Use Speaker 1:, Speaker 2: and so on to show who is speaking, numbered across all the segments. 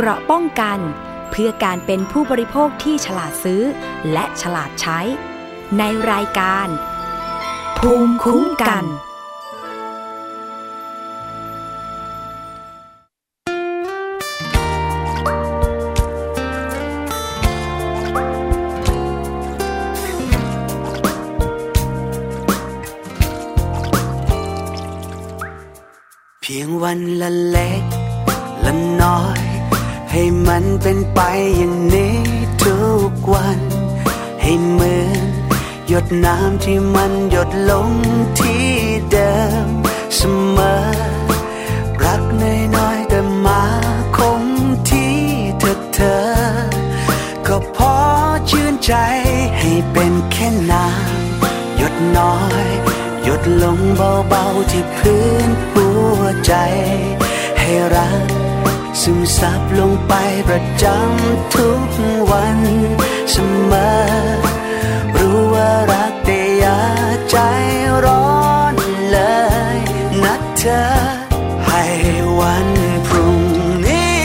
Speaker 1: เกราะป้องกัน เพื่อการเป็นผู้บริโภคที่ฉลาดซื้อ และฉลาดใช้ ในรายการ ภูมิคุ้มกัน
Speaker 2: เพียงวันละเล็ มันเป็นไปอย่างนี้ทุกวัน ให้เหมือนหยดน้ำที่มันหยดลงที่เดิมเสมอ รักน้อยๆแต่มาคงที่เธอเธอ ก็พอชื่นใจให้เป็นแค่น้ำหยดน้อย หยดลงเบาๆที่พื้นหัวใจ ให้รัก ซึมซับลงไปประจำทุกวันเสมอ รู้ว่ารักแต่อย่าใจร้อนเลยนะเธอ ให้วันพรุ่งนี้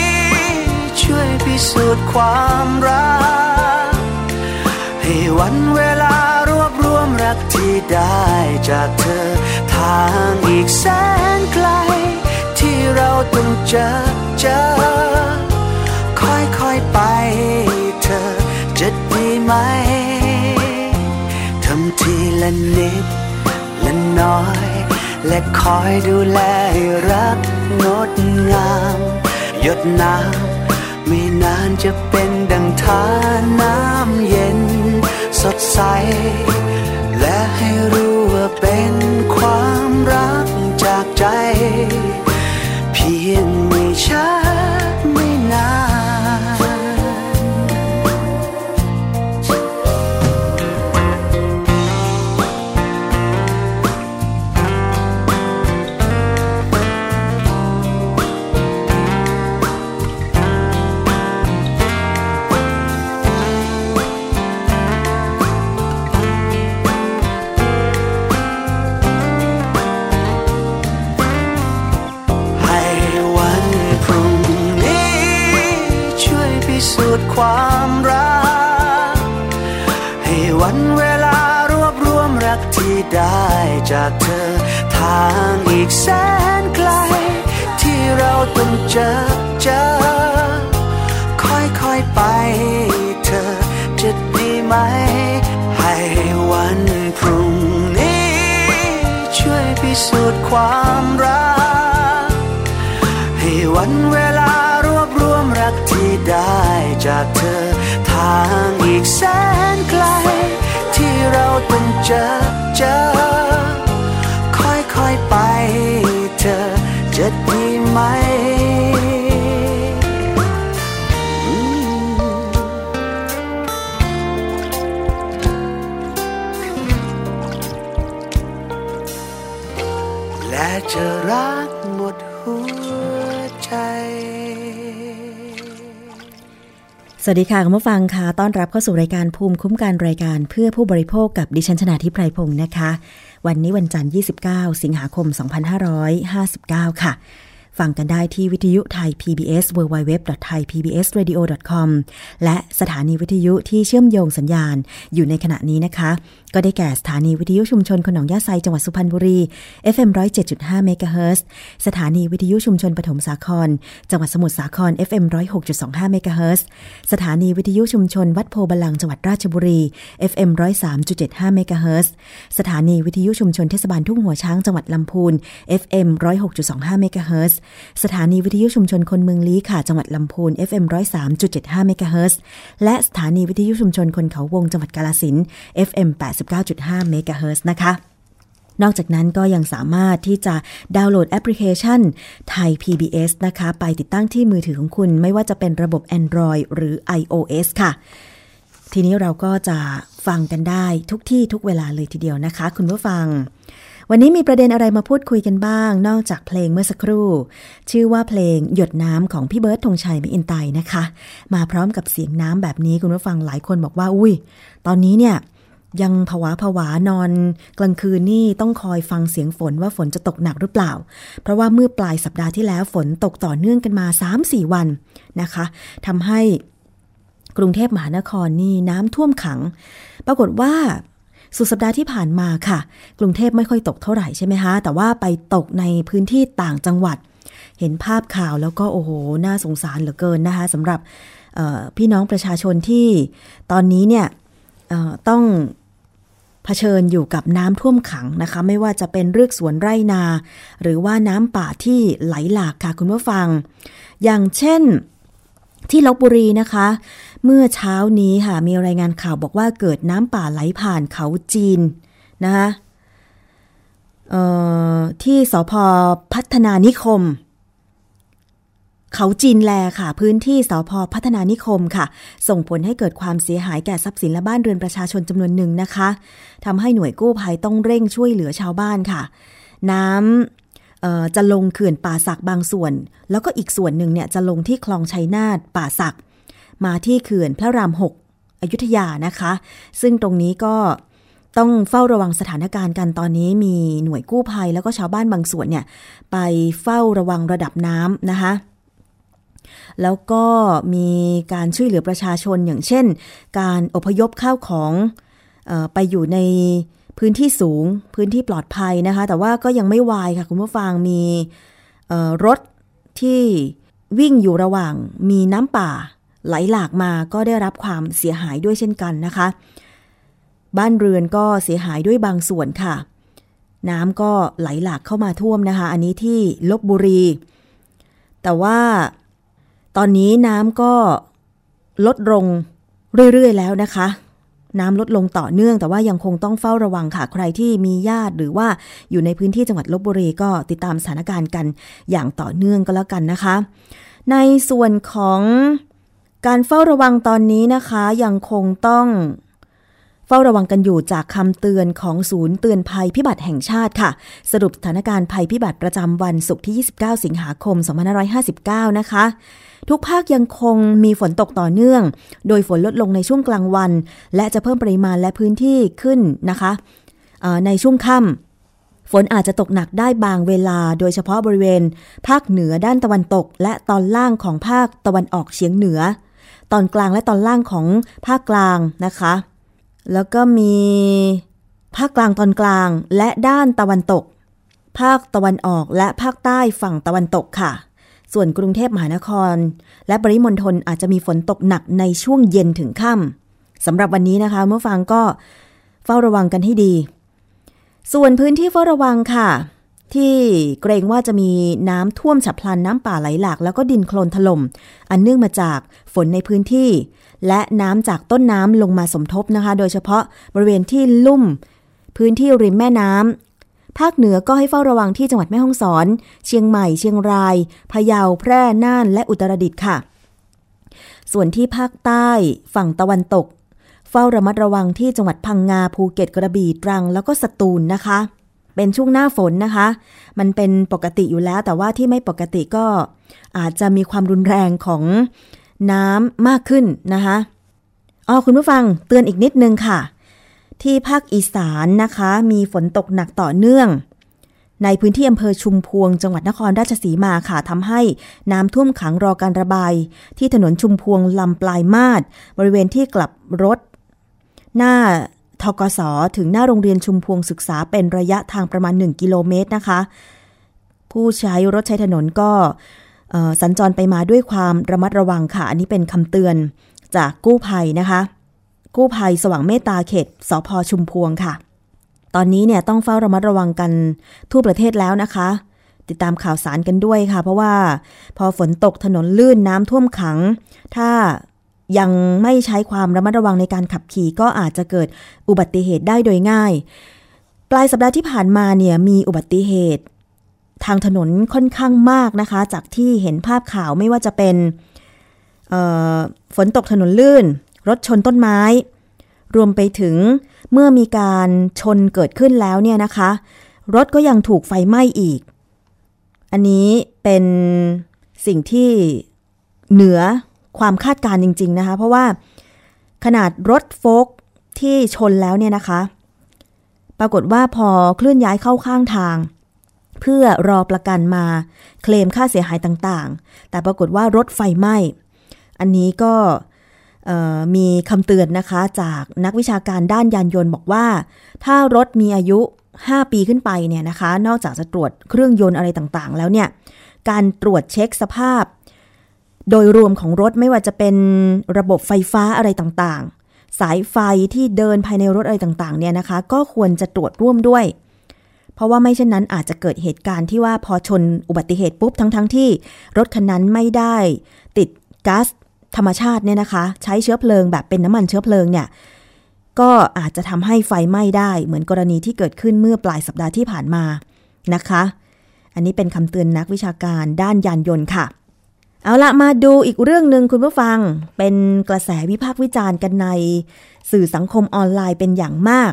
Speaker 2: ช่วยพิสูจน์ความรัก ให้วันเวลารวบรวมรักที่ได้จากเธอ ทางอีกแสนไกล ที่เราต้องเจอ เจอ ค่อยๆไปเธอจะดีไหมทำทีละนิดละน้อย และคอยดูแลรักงดงาม หยดน้ำไม่นานจะเป็นดังทาน้ำเย็น สดใส และให้รู้ว่าเป็นความรักจากใจ เพียง ไม่ จากเธอ ทางอีกแสนไกล ที่เราต้องเจอเจอ ค่อยๆไปเธอจะดีไหม ให้วันพรุ่งนี้ ช่วยพิสูจน์ความรัก ให้วันเวลารวบรวมรักที่ได้จากเธอ ทางอีกแสนไกล ที่เราต้องเจอเจอ เธอจะดีไหมและจะรักหมดหัว
Speaker 3: สวัสดีค่ะคุณผู้ฟังค่ะต้อนรับเข้าสู่รายการภูมิคุ้มกันรายการเพื่อผู้บริโภคกับดิฉันชนาทิพไพรพงศ์นะคะ วันนี้วันจันทร์ 29 สิงหาคม 2559 ค่ะ ฟังกันได้ที่วิทยุไทย PBS www.thaipbsradio.com และสถานีวิทยุที่เชื่อมโยงสัญญาณอยู่ในขณะนี้นะคะ ก็ได้แก่สถานีวิทยุชุมชนขนงยาไซจังหวัดสุพรรณบุรี FM 107.5เมกะเฮิร์สถานีวิทยุชุมชนปฐมสาคร จังหวัดสมุทรสาคร FM 106.25เมกะเฮิรตซ์สถานีวิทยุชุมชนวัดโพบาลังจังหวัดราชบุรี FM 103.75เมกะเฮิรตซ์สถานีวิทยุชุมชนเทศบาลทุ่งหัวช้างจังหวัดลำพูน FM 106.25เมกะเฮิรตซ์สถานีวิทยุชุมชนคนเมืองลี้ค่ะจังหวัดลำพูน FM 103.75เมกะเฮิรตซ์และสถานีวิทยุชุมชนคนเขาวงจังหวัดกาฬสินธุ์ FM 8 99.5 เมกะเฮิรตซ์นะคะ นอกจากนั้นก็ยังสามารถที่จะดาวน์โหลดแอปพลิเคชันไทย PBS นะคะ ไปติดตั้งที่มือถือของคุณ ไม่ว่าจะเป็นระบบ Android หรือ iOS ค่ะ ทีนี้เราก็จะฟังกันได้ทุกที่ทุกเวลาเลยทีเดียวนะคะ คุณผู้ฟังวันนี้มีประเด็นอะไรมาพูดคุยกันบ้าง นอกจากเพลงเมื่อสักครู่ ชื่อว่าเพลงหยดน้ำของพี่เบิร์ดธงชัย แมคอินไตย์นะคะ มาพร้อมกับเสียงน้ำแบบนี้คุณผู้ฟังหลายคนบอกว่า อุ้ย ตอนนี้เนี่ย ยังผวาผวานอน กลางคืนนี่ต้องคอยฟังเสียงฝนว่าฝนจะตกหนักหรือเปล่า เพราะว่าเมื่อปลายสัปดาห์ที่แล้วฝนตกต่อเนื่องกันมา 3-4 วันนะคะทำให้กรุงเทพมหานครนี่น้ำท่วมขัง ปรากฏว่าสุดสัปดาห์ที่ผ่านมาค่ะ กรุงเทพไม่ค่อยตกเท่าไหร่ใช่ไหมคะแต่ว่าไปตกในพื้นที่ต่างจังหวัด เห็นภาพข่าวแล้วก็โอ้โหน่าสงสารเหลือเกินนะคะสำหรับพี่น้องประชาชนที่ตอนนี้เนี่ยต้อง เผชิญอยู่กับน้ำท่วมขังนะคะ ไม่ว่าจะเป็นเรือกสวนไร่นา หรือว่าน้ำป่าที่ไหลหลากค่ะคุณผู้ฟัง อย่างเช่นที่ลบบุรีนะคะ เมื่อเช้านี้ค่ะมีรายงานข่าวบอกว่าเกิดน้ำป่าไหลผ่านเขาจีนนะคะที่สพพัฒนานิคม เขาจีนแลค่ะ พื้นที่สพพัฒนานิคมค่ะ ส่งผลให้เกิดความเสียหายแก่ทรัพย์สินและบ้านเรือนประชาชนจำนวนหนึ่งนะคะทำให้หน่วยกู้ภัยต้องเร่งช่วยเหลือชาวบ้านค่ะ น้ำจะลงเขื่อนป่าสักบางส่วน แล้วก็อีกส่วนหนึ่งเนี่ยจะลงที่คลองชัยนาทป่าสัก มาที่เขื่อนพระรามหกอยุธยานะคะ ซึ่งตรงนี้ก็ต้องเฝ้าระวังสถานการณ์กันตอนนี้มีหน่วยกู้ภัยแล้วก็ชาวบ้านบางส่วนเนี่ย ไปเฝ้าระวังระดับน้ำนะคะ แล้วก็มีการช่วยเหลือประชาชนอย่างเช่น การอพยพข้าวของอไปอยู่ในพื้นที่สูงพื้นที่ปลอดภัยนะคะ แต่ว่าก็ยังไม่วายค่ะ คุณผู้ฟังมีรถที่วิ่งอยู่ระหว่างมีน้ำป่าไหลหลากมาก็ได้รับความเสียหายด้วยเช่นกันนะคะ บ้านเรือนก็เสียหายด้วยบางส่วนค่ะ น้ำก็ไหลหลากเข้ามาท่วมนะคะ อันนี้ที่ลบบุรี แต่ว่า ตอนนี้น้ำก็ลดลงเรื่อย ๆ แล้วนะคะ น้ำลดลงต่อเนื่องแต่ว่ายังคงต้องเฝ้าระวังค่ะ ใครที่มีญาติหรือว่าอยู่ในพื้นที่จังหวัดลบบุรีก็ติดตามสถานการณ์กันอย่างต่อเนื่องก็แล้วกันนะคะ ในส่วนของการเฝ้าระวังตอนนี้นะคะยังคงต้องเฝ้าระวังกันอยู่จากคำเตือนของศูนย์เตือนภัยพิบัติแห่งชาติค่ะ สรุปสถานการณ์ภัยพิบัติประจำวันศุกร์ที่ 29 สิงหาคม 2559 นะคะ ทุกภาคยังคงมีฝนตกต่อเนื่อง โดยฝนลดลงในช่วงกลางวัน และจะเพิ่มปริมาณและพื้นที่ขึ้นนะคะ ในช่วงค่ำฝนอาจจะตกหนักได้บางเวลา โดยเฉพาะบริเวณ ภาคเหนือด้านตะวันตก และตอนล่างของภาคตะวันออกเฉียงเหนือ ตอนกลางและตอนล่างของภาคกลางนะคะ แล้วก็มีภาคกลางตอนกลางและด้านตะวันตก ภาคตะวันออกและภาคใต้ฝั่งตะวันตกค่ะ ส่วนกรุงเทพมหานคร และปริมณฑลอาจจะมีฝนตกหนักในช่วงเย็นถึงค่ำสำหรับวันนี้นะคะเมื่อฟังก็เฝ้าระวังกันให้ดี ส่วนพื้นที่เฝ้าระวังค่ะ ที่เกรงว่าจะมีน้ำท่วมฉับพลันน้ำป่าไหลหลาก แล้วก็ดินโคลนถล่มอันเนื่องมาจากฝนในพื้นที่ และน้ำจากต้นน้ำลงมาสมทบนะคะ โดยเฉพาะบริเวณที่ลุ่ม พื้นที่ริมแม่น้ำ ภาคเหนือก็ให้เฝ้าระวังที่จังหวัดแม่ฮ่องสอน เชียงใหม่ เชียงราย พะเยา แพร่ น่าน และอุตรดิตถ์ค่ะ ส่วนที่ภาคใต้ฝั่งตะวันตก เฝ้าระมัดระวังที่จังหวัดพังงา ภูเก็ต กระบี่ ตรัง แล้วก็สตูลนะคะ เป็นช่วงหน้าฝนนะคะ มันเป็นปกติอยู่แล้ว แต่ว่าที่ไม่ปกติก็อาจจะมีความรุนแรงของน้ำมากขึ้นนะคะอ๋อคุณผู้ฟังเตือนอีกนิดนึงค่ะ ที่ภาคอีสานนะคะ มีฝนตกหนักต่อเนื่อง ในพื้นที่อำเภอชุมพวง จังหวัดนครราชสีมาค่ะทำให้น้ำท่วมขังรอการระบาย ที่ถนนชุมพวงลำปลายมาศบริเวณที่กลับรถ หน้าทกศถึงหน้าโรงเรียนชุมพวงศึกษาเป็นระยะทางประมาณ 1 กิโลเมตรนะคะ ผู้ใช้รถใช้ถนนก็สัญจรไปมาด้วยความระมัดระวังค่ะ อันนี้เป็นคำเตือนจากกู้ภัยนะคะ กู้ภัยสว่างเมตตาเขตสพชุมพวงค่ะ ตอนนี้เนี่ยต้องเฝ้าระมัดระวังกันทั่วประเทศแล้วนะคะ ติดตามข่าวสารกันด้วยค่ะ เพราะว่าพอฝนตกถนนลื่นน้ำท่วมขัง ถ้ายังไม่ใช้ความระมัดระวังในการขับขี่ก็อาจจะเกิดอุบัติเหตุได้โดยง่าย ปลายสัปดาห์ที่ผ่านมาเนี่ยมีอุบัติเหตุ ทางถนนค่อนข้างมากนะคะ จากที่เห็นภาพข่าวไม่ว่าจะเป็นฝนตกถนนลื่น รถชนต้นไม้ รวมไปถึงเมื่อมีการชนเกิดขึ้นแล้วเนี่ยนะคะ รถก็ยังถูกไฟไหม้อีก อันนี้เป็นสิ่งที่เหนือความคาดการณ์จริง ๆนะคะ เพราะว่าขนาดรถโฟกทที่ชนแล้วเนี่ยนะคะ ปรากฏว่าพอเคลื่อนย้ายเข้าข้างทาง เพื่อรอประกันมาเคลมค่าเสียหายต่างๆ แต่ปรากฏว่ารถไฟไหม้ อันนี้ก็ มีคำเตือนนะคะจากนักวิชาการด้านยานยนต์บอกว่า ถ้ารถมีอายุ 5 ปีขึ้นไปเนี่ยนะคะ นอกจากจะตรวจเครื่องยนต์อะไรต่างๆ แล้วเนี่ย การตรวจเช็คสภาพ โดยรวมของรถไม่ว่าจะเป็นระบบไฟฟ้าอะไรต่างๆ สายไฟที่เดินภายในรถอะไรต่างๆ เนี่ยนะคะ ก็ควรจะตรวจร่วมด้วย เพราะว่าไม่เช่นนั้นอาจจะเกิดเหตุการณ์ที่ว่าพอชนอุบัติเหตุปุ๊บทั้งๆทที่ รถคันนั้นไม่ได้ ติดก๊าซ ธรรมชาติเนี่ยนะคะ ใช้เชื้อเพลิงแบบเป็นน้ำมันเชื้อเพลิงเนี่ยก็อาจจะทำให้ไฟไหม้ได้ เหมือนกรณีที่เกิดขึ้นเมื่อปลายสัปดาห์ที่ผ่านมานะคะ อันนี้เป็นคำเตือนนักวิชาการด้านยานยนต์ค่ะ เอาละมาดูอีกเรื่องหนึ่งคุณผู้ฟังเป็นกระแสวิพากษ์วิจารณ์กันใน สื่อสังคมออนไลน์เป็นอย่างมาก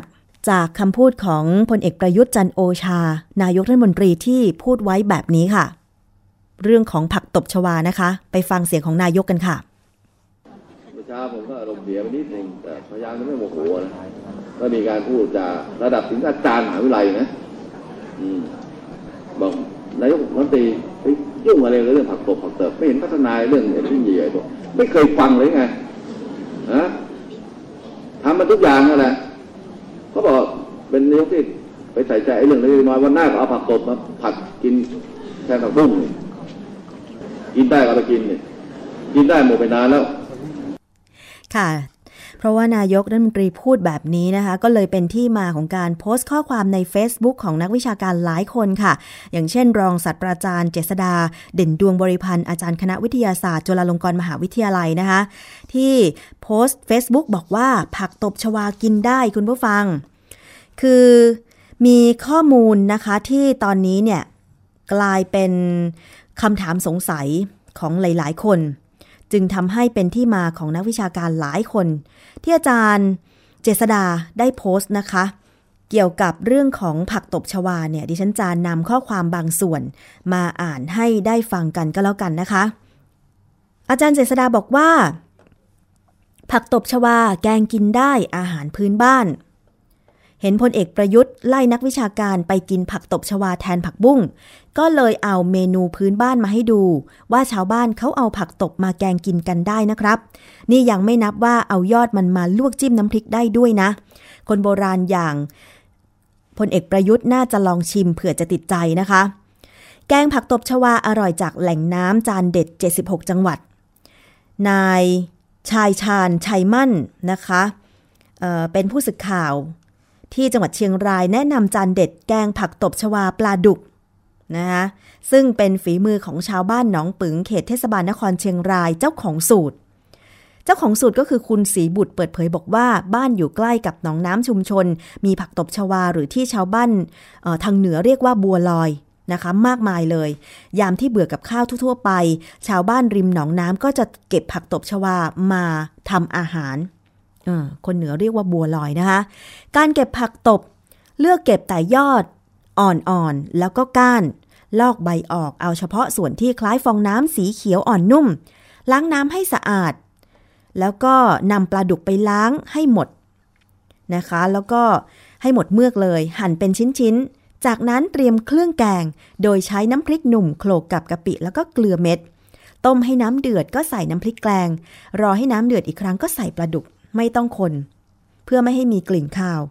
Speaker 3: จากคำพูดของพลเอกประยุทธ์จันโอชา นายกรัฐมนตรีที่พูดไว้แบบนี้ค่ะ เรื่องของผักตบชวานะคะ ไปฟังเสียงของนายกกันค่ะ
Speaker 4: ช้าผมก็อารมณ์เสียไปนิดนึงแต่พยายามจะไม่โมโหนะก็มีการพูดจาระดับถึงอาจารย์มหาวิทยาลัยนะอืมบอกนายกรัฐมนตรีไปยุ่งอะไรเรื่องผักตบผักเติบไม่เห็นพัฒนาเรื่องเอ็นที่ใหญ่ตัวไม่เคยฟังเลยไงฮะทำมาทุกอย่างนั่นแหละเขาบอกเป็นนายกที่ไปใส่ใจเรื่องเล็กน้อยวันหน้าก็เอาผักตบมาผัดกินแทนผักบุ้งกินได้ก็ไปกินกินได้หมดไปนานแล้ว
Speaker 3: ค่ะ เพราะว่านายกรัฐมนตรีพูดแบบนี้นะคะ ก็เลยเป็นที่มาของการโพสต์ข้อความใน Facebook ของนักวิชาการหลายคนค่ะ อย่างเช่น รองศาสตราจารย์เจษดา เด่นดวงบริพันธ์อาจารย์คณะวิทยาศาสตร์จุฬาลงกรณ์มหาวิทยาลัยนะคะ ที่โพสต์ Facebook บอกว่าผักตบชวากินได้คุณผู้ฟัง คือมีข้อมูลนะคะที่ตอนนี้เนี่ยกลายเป็นคำถามสงสัยของหลาย ๆ คน จึงทำให้เป็นที่มาของนักวิชาการหลายคน ที่อาจารย์เจษดาได้โพสต์นะคะ เกี่ยวกับเรื่องของผักตบชวาเนี่ยดิฉันจะนำข้อความบางส่วน มาอ่านให้ได้ฟังกันก็แล้วกันนะคะ อาจารย์เจษดาบอกว่า ผักตบชวาแกงกินได้อาหารพื้นบ้าน เห็นพลเอกประยุทธ์ไล่นักวิชาการไปกินผักตบชวาแทนผักบุ้ง ก็เลยเอาเมนูพื้นบ้านมาให้ดู ว่าชาวบ้านเขาเอาผักตบมาแกงกินกันได้นะครับ นี่ยังไม่นับว่าเอายอดมันมาลวกจิ้มน้ำพริกได้ด้วยนะ คนโบราณอย่างพลเอกประยุทธ์น่าจะลองชิมเผื่อจะติดใจนะคะ แกงผักตบชวาอร่อยจากแหล่งน้ำจานเด็ด 76 จังหวัด นายชายชาญชัยมั่นนะคะเเป็นผู้สึกข่าวที่จังหวัดเชียงรายแนะนำจานเด็ดแกงผักตบชวาปลาดุก นะคะซึ่งเป็นฝีมือของชาวบ้านหนองปึงเขตเทศบาลนครเชียงรายเจ้าของสูตร เจ้าของสูตรก็คือคุณศรีบุตรเปิดเผยบอกว่าบ้านอยู่ใกล้กับหนองน้ำชุมชน มีผักตบชวาหรือที่ชาวบ้านทางเหนือเรียกว่าบัวลอยนะคะมากมายเลย ยามที่เบื่อกับข้าวทั่วๆไป ชาวบ้านริมหนองน้ำก็จะเก็บผักตบชวามาทำอาหารคนเหนือเรียกว่าบัวลอยนะคะ การเก็บผักตบ เลือกเก็บแต่ยอดอ่อนๆ แล้วก็ก้าน ลอกใบออกเอาเฉพาะส่วนที่คล้ายฟองน้ำสีเขียวอ่อนนุ่ม ล้างน้ำให้สะอาด แล้วก็นำปลาดุกไปล้างให้หมดนะคะ แล้วก็ให้หมดเมือกเลย หั่นเป็นชิ้นๆ จากนั้นเตรียมเครื่องแกง โดยใช้น้ำพริกหนุ่มโขลกกับกะปิแล้วก็เกลือเม็ด ต้มให้น้ำเดือดก็ใส่น้ำพริกแกง รอให้น้ำเดือดอีกครั้งก็ใส่ปลาดุกไม่ต้องคน เพื่อไม่ให้มีกลิ่นข้าว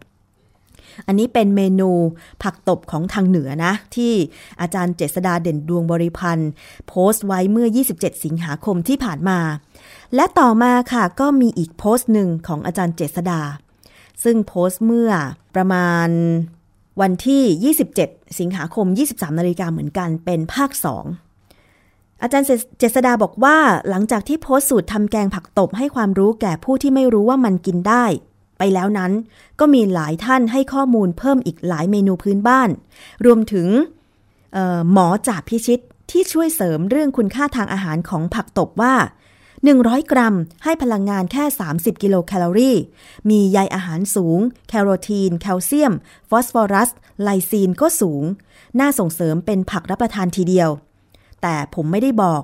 Speaker 3: อันนี้เป็นเมนูผักตบของทางเหนือนะ ที่อาจารย์เจษดาเด่นดวงบริพันธ์ โพสต์ไว้เมื่อ 27 สิงหาคมที่ผ่านมา และต่อมาค่ะก็มีอีกโพสต์หนึ่งของอาจารย์เจษดา ซึ่งโพสต์เมื่อประมาณวันที่ 27 สิงหาคม 23 นาฬิกาเหมือนกันเป็นภาค 2 อาจารย์เจษดาบอกว่าหลังจากที่โพสต์สูตรทำแกงผักตบให้ความรู้แก่ผู้ที่ไม่รู้ว่ามันกินได้ ไปแล้วนั้น ก็มีหลายท่านให้ข้อมูลเพิ่มอีกหลายเมนูพื้นบ้าน รวมถึงหมอจ่าพิชิตที่ช่วยเสริมเรื่องคุณค่าทางอาหารของผักตบว่า 100 กรัมให้พลังงานแค่ 30 กิโลแคลอรี่ มีใยอาหารสูง แคโรทีน แคลเซียม ฟอสฟอรัส ไลซีนก็สูง น่าส่งเสริมเป็นผักรับประทานทีเดียว แต่ผมไม่ได้บอก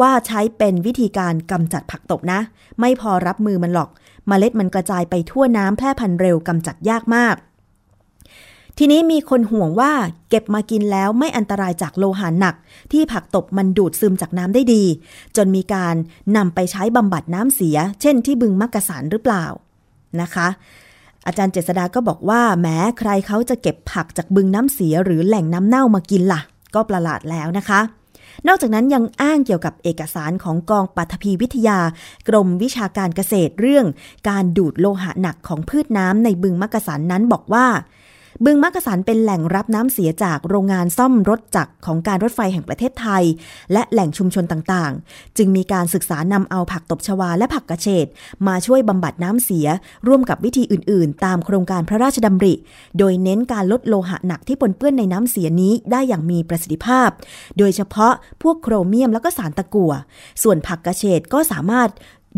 Speaker 3: ว่าใช้เป็นวิธีการกำจัดผักตบนะ ไม่พอรับมือมันหรอก เมล็ดมันกระจายไปทั่วน้ำแพร่พันธุ์เร็วกำจัดยากมาก ทีนี้มีคนห่วงว่าเก็บมากินแล้วไม่อันตรายจากโลหะหนัก ที่ผักตบมันดูดซึมจากน้ำได้ดี จนมีการนำไปใช้บำบัดน้ำเสีย เช่นที่บึงมักกะสันหรือเปล่านะคะอาจารย์เจษดาก็บอกว่าแม้ใครเขาจะเก็บผักจากบึงน้ำเสียหรือแหล่งน้ำเน่ามากินละ่ะ ก็ประหลาดแล้วนะคะ นอกจากนั้นยังอ้างเกี่ยวกับเอกสารของกองปัทภีวิทยา กรมวิชาการเกษตรเรื่อง การดูดโลหะหนักของพืชน้ำในบึงมักกะสันนั้นบอกว่า บึงมักกะสันเป็นแหล่งรับน้ำเสียจากโรงงานซ่อมรถจักรของการรถไฟแห่งประเทศไทย และแหล่งชุมชนต่างๆ จึงมีการศึกษานำเอาผักตบชวาและผักกระเฉดมาช่วยบำบัดน้ำเสีย ร่วมกับวิธีอื่นๆ ตามโครงการพระราชดำริ โดยเน้นการลดโลหะหนักที่ปนเปื้อนในน้ำเสียนี้ได้อย่างมีประสิทธิภาพ โดยเฉพาะพวกโครเมียมแล้วก็สารตะกั่วส่วนผักกระเฉดก็สามารถ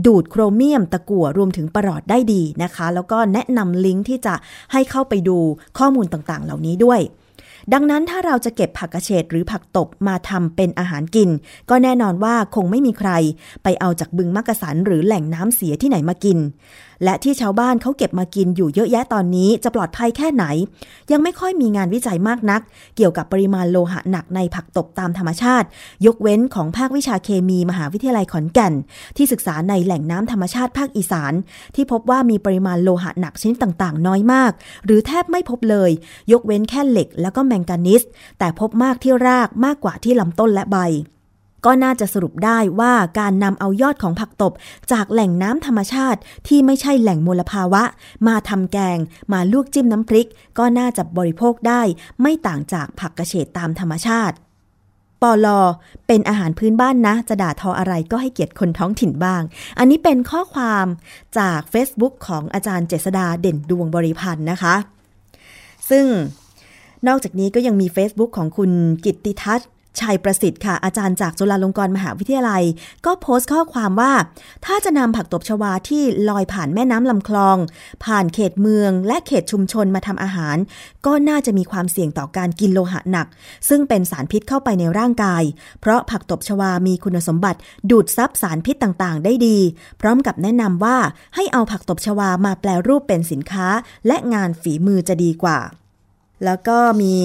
Speaker 3: ดูดโครเมียมตะกั่วรวมถึงปรอดได้ดีนะคะ แล้วก็แนะนำลิงก์ที่จะให้เข้าไปดูข้อมูลต่างๆ เหล่านี้ด้วย ดังนั้นถ้าเราจะเก็บผักกระเฉดหรือผักตบมาทำเป็นอาหารกิน ก็แน่นอนว่าคงไม่มีใคร ไปเอาจากบึงมักกะสันหรือแหล่งน้ำเสียที่ไหนมากินและที่ชาวบ้านเขาเก็บมากินอยู่เยอะแยะตอนนี้จะปลอดภัยแค่ไหน ยังไม่ค่อยมีงานวิจัยมากนัก เกี่ยวกับปริมาณโลหะหนักในผักตบตามธรรมชาติ ยกเว้นของภาควิชาเคมีมหาวิทยาลัยขอนแก่น ที่ศึกษาในแหล่งน้ำธรรมชาติภาคอีสาน ที่พบว่ามีปริมาณโลหะหนักชนิดต่างๆ น้อยมาก หรือแทบไม่พบเลย ยกเว้นแค่เหล็ก แล้วก็แมงกานิสแต่พบมากที่รากมากกว่าที่ลำต้นและใบ ก็น่าจะสรุปได้ว่าการนำเอายอดของผักตบ จากแหล่งน้ำธรรมชาติที่ไม่ใช่แหล่งมลภาวะ มาทำแกง มาลวกจิ้มน้ำพริก ก็น่าจะบริโภคได้ ไม่ต่างจากผักกระเฉดตามธรรมชาติปอลอเป็นอาหารพื้นบ้านนะ จะด่าทออะไรก็ให้เกียรติคนท้องถิ่นบ้าง อันนี้เป็นข้อความจาก Facebook ของอาจารย์เจษดาเด่นดวงบริพันธ์นะคะ ซึ่งนอกจากนี้ก็ยังมี Facebook ของคุณกิตติทัศน์ ชัยประสิทธิ์ค่ะอาจารย์จากจุฬาลงกรณ์มหาวิทยาลัย ก็โพสต์ข้อความว่า ถ้าจะนำผักตบชวาที่ลอยผ่านแม่น้ำลำคลอง ผ่านเขตเมือง และเขตชุมชนมาทำอาหาร ก็น่าจะมีความเสี่ยงต่อการกินโลหะหนัก ซึ่งเป็นสารพิษเข้าไปในร่างกาย เพราะผักตบชวามีคุณสมบัติดูดซับสารพิษต่างๆ ได้ดี พร้อมกับแนะนำว่าให้เอาผักตบชวามาแปลรูปเป็นสินค้า และงานฝีมือจะดีกว่า แล้วก็มี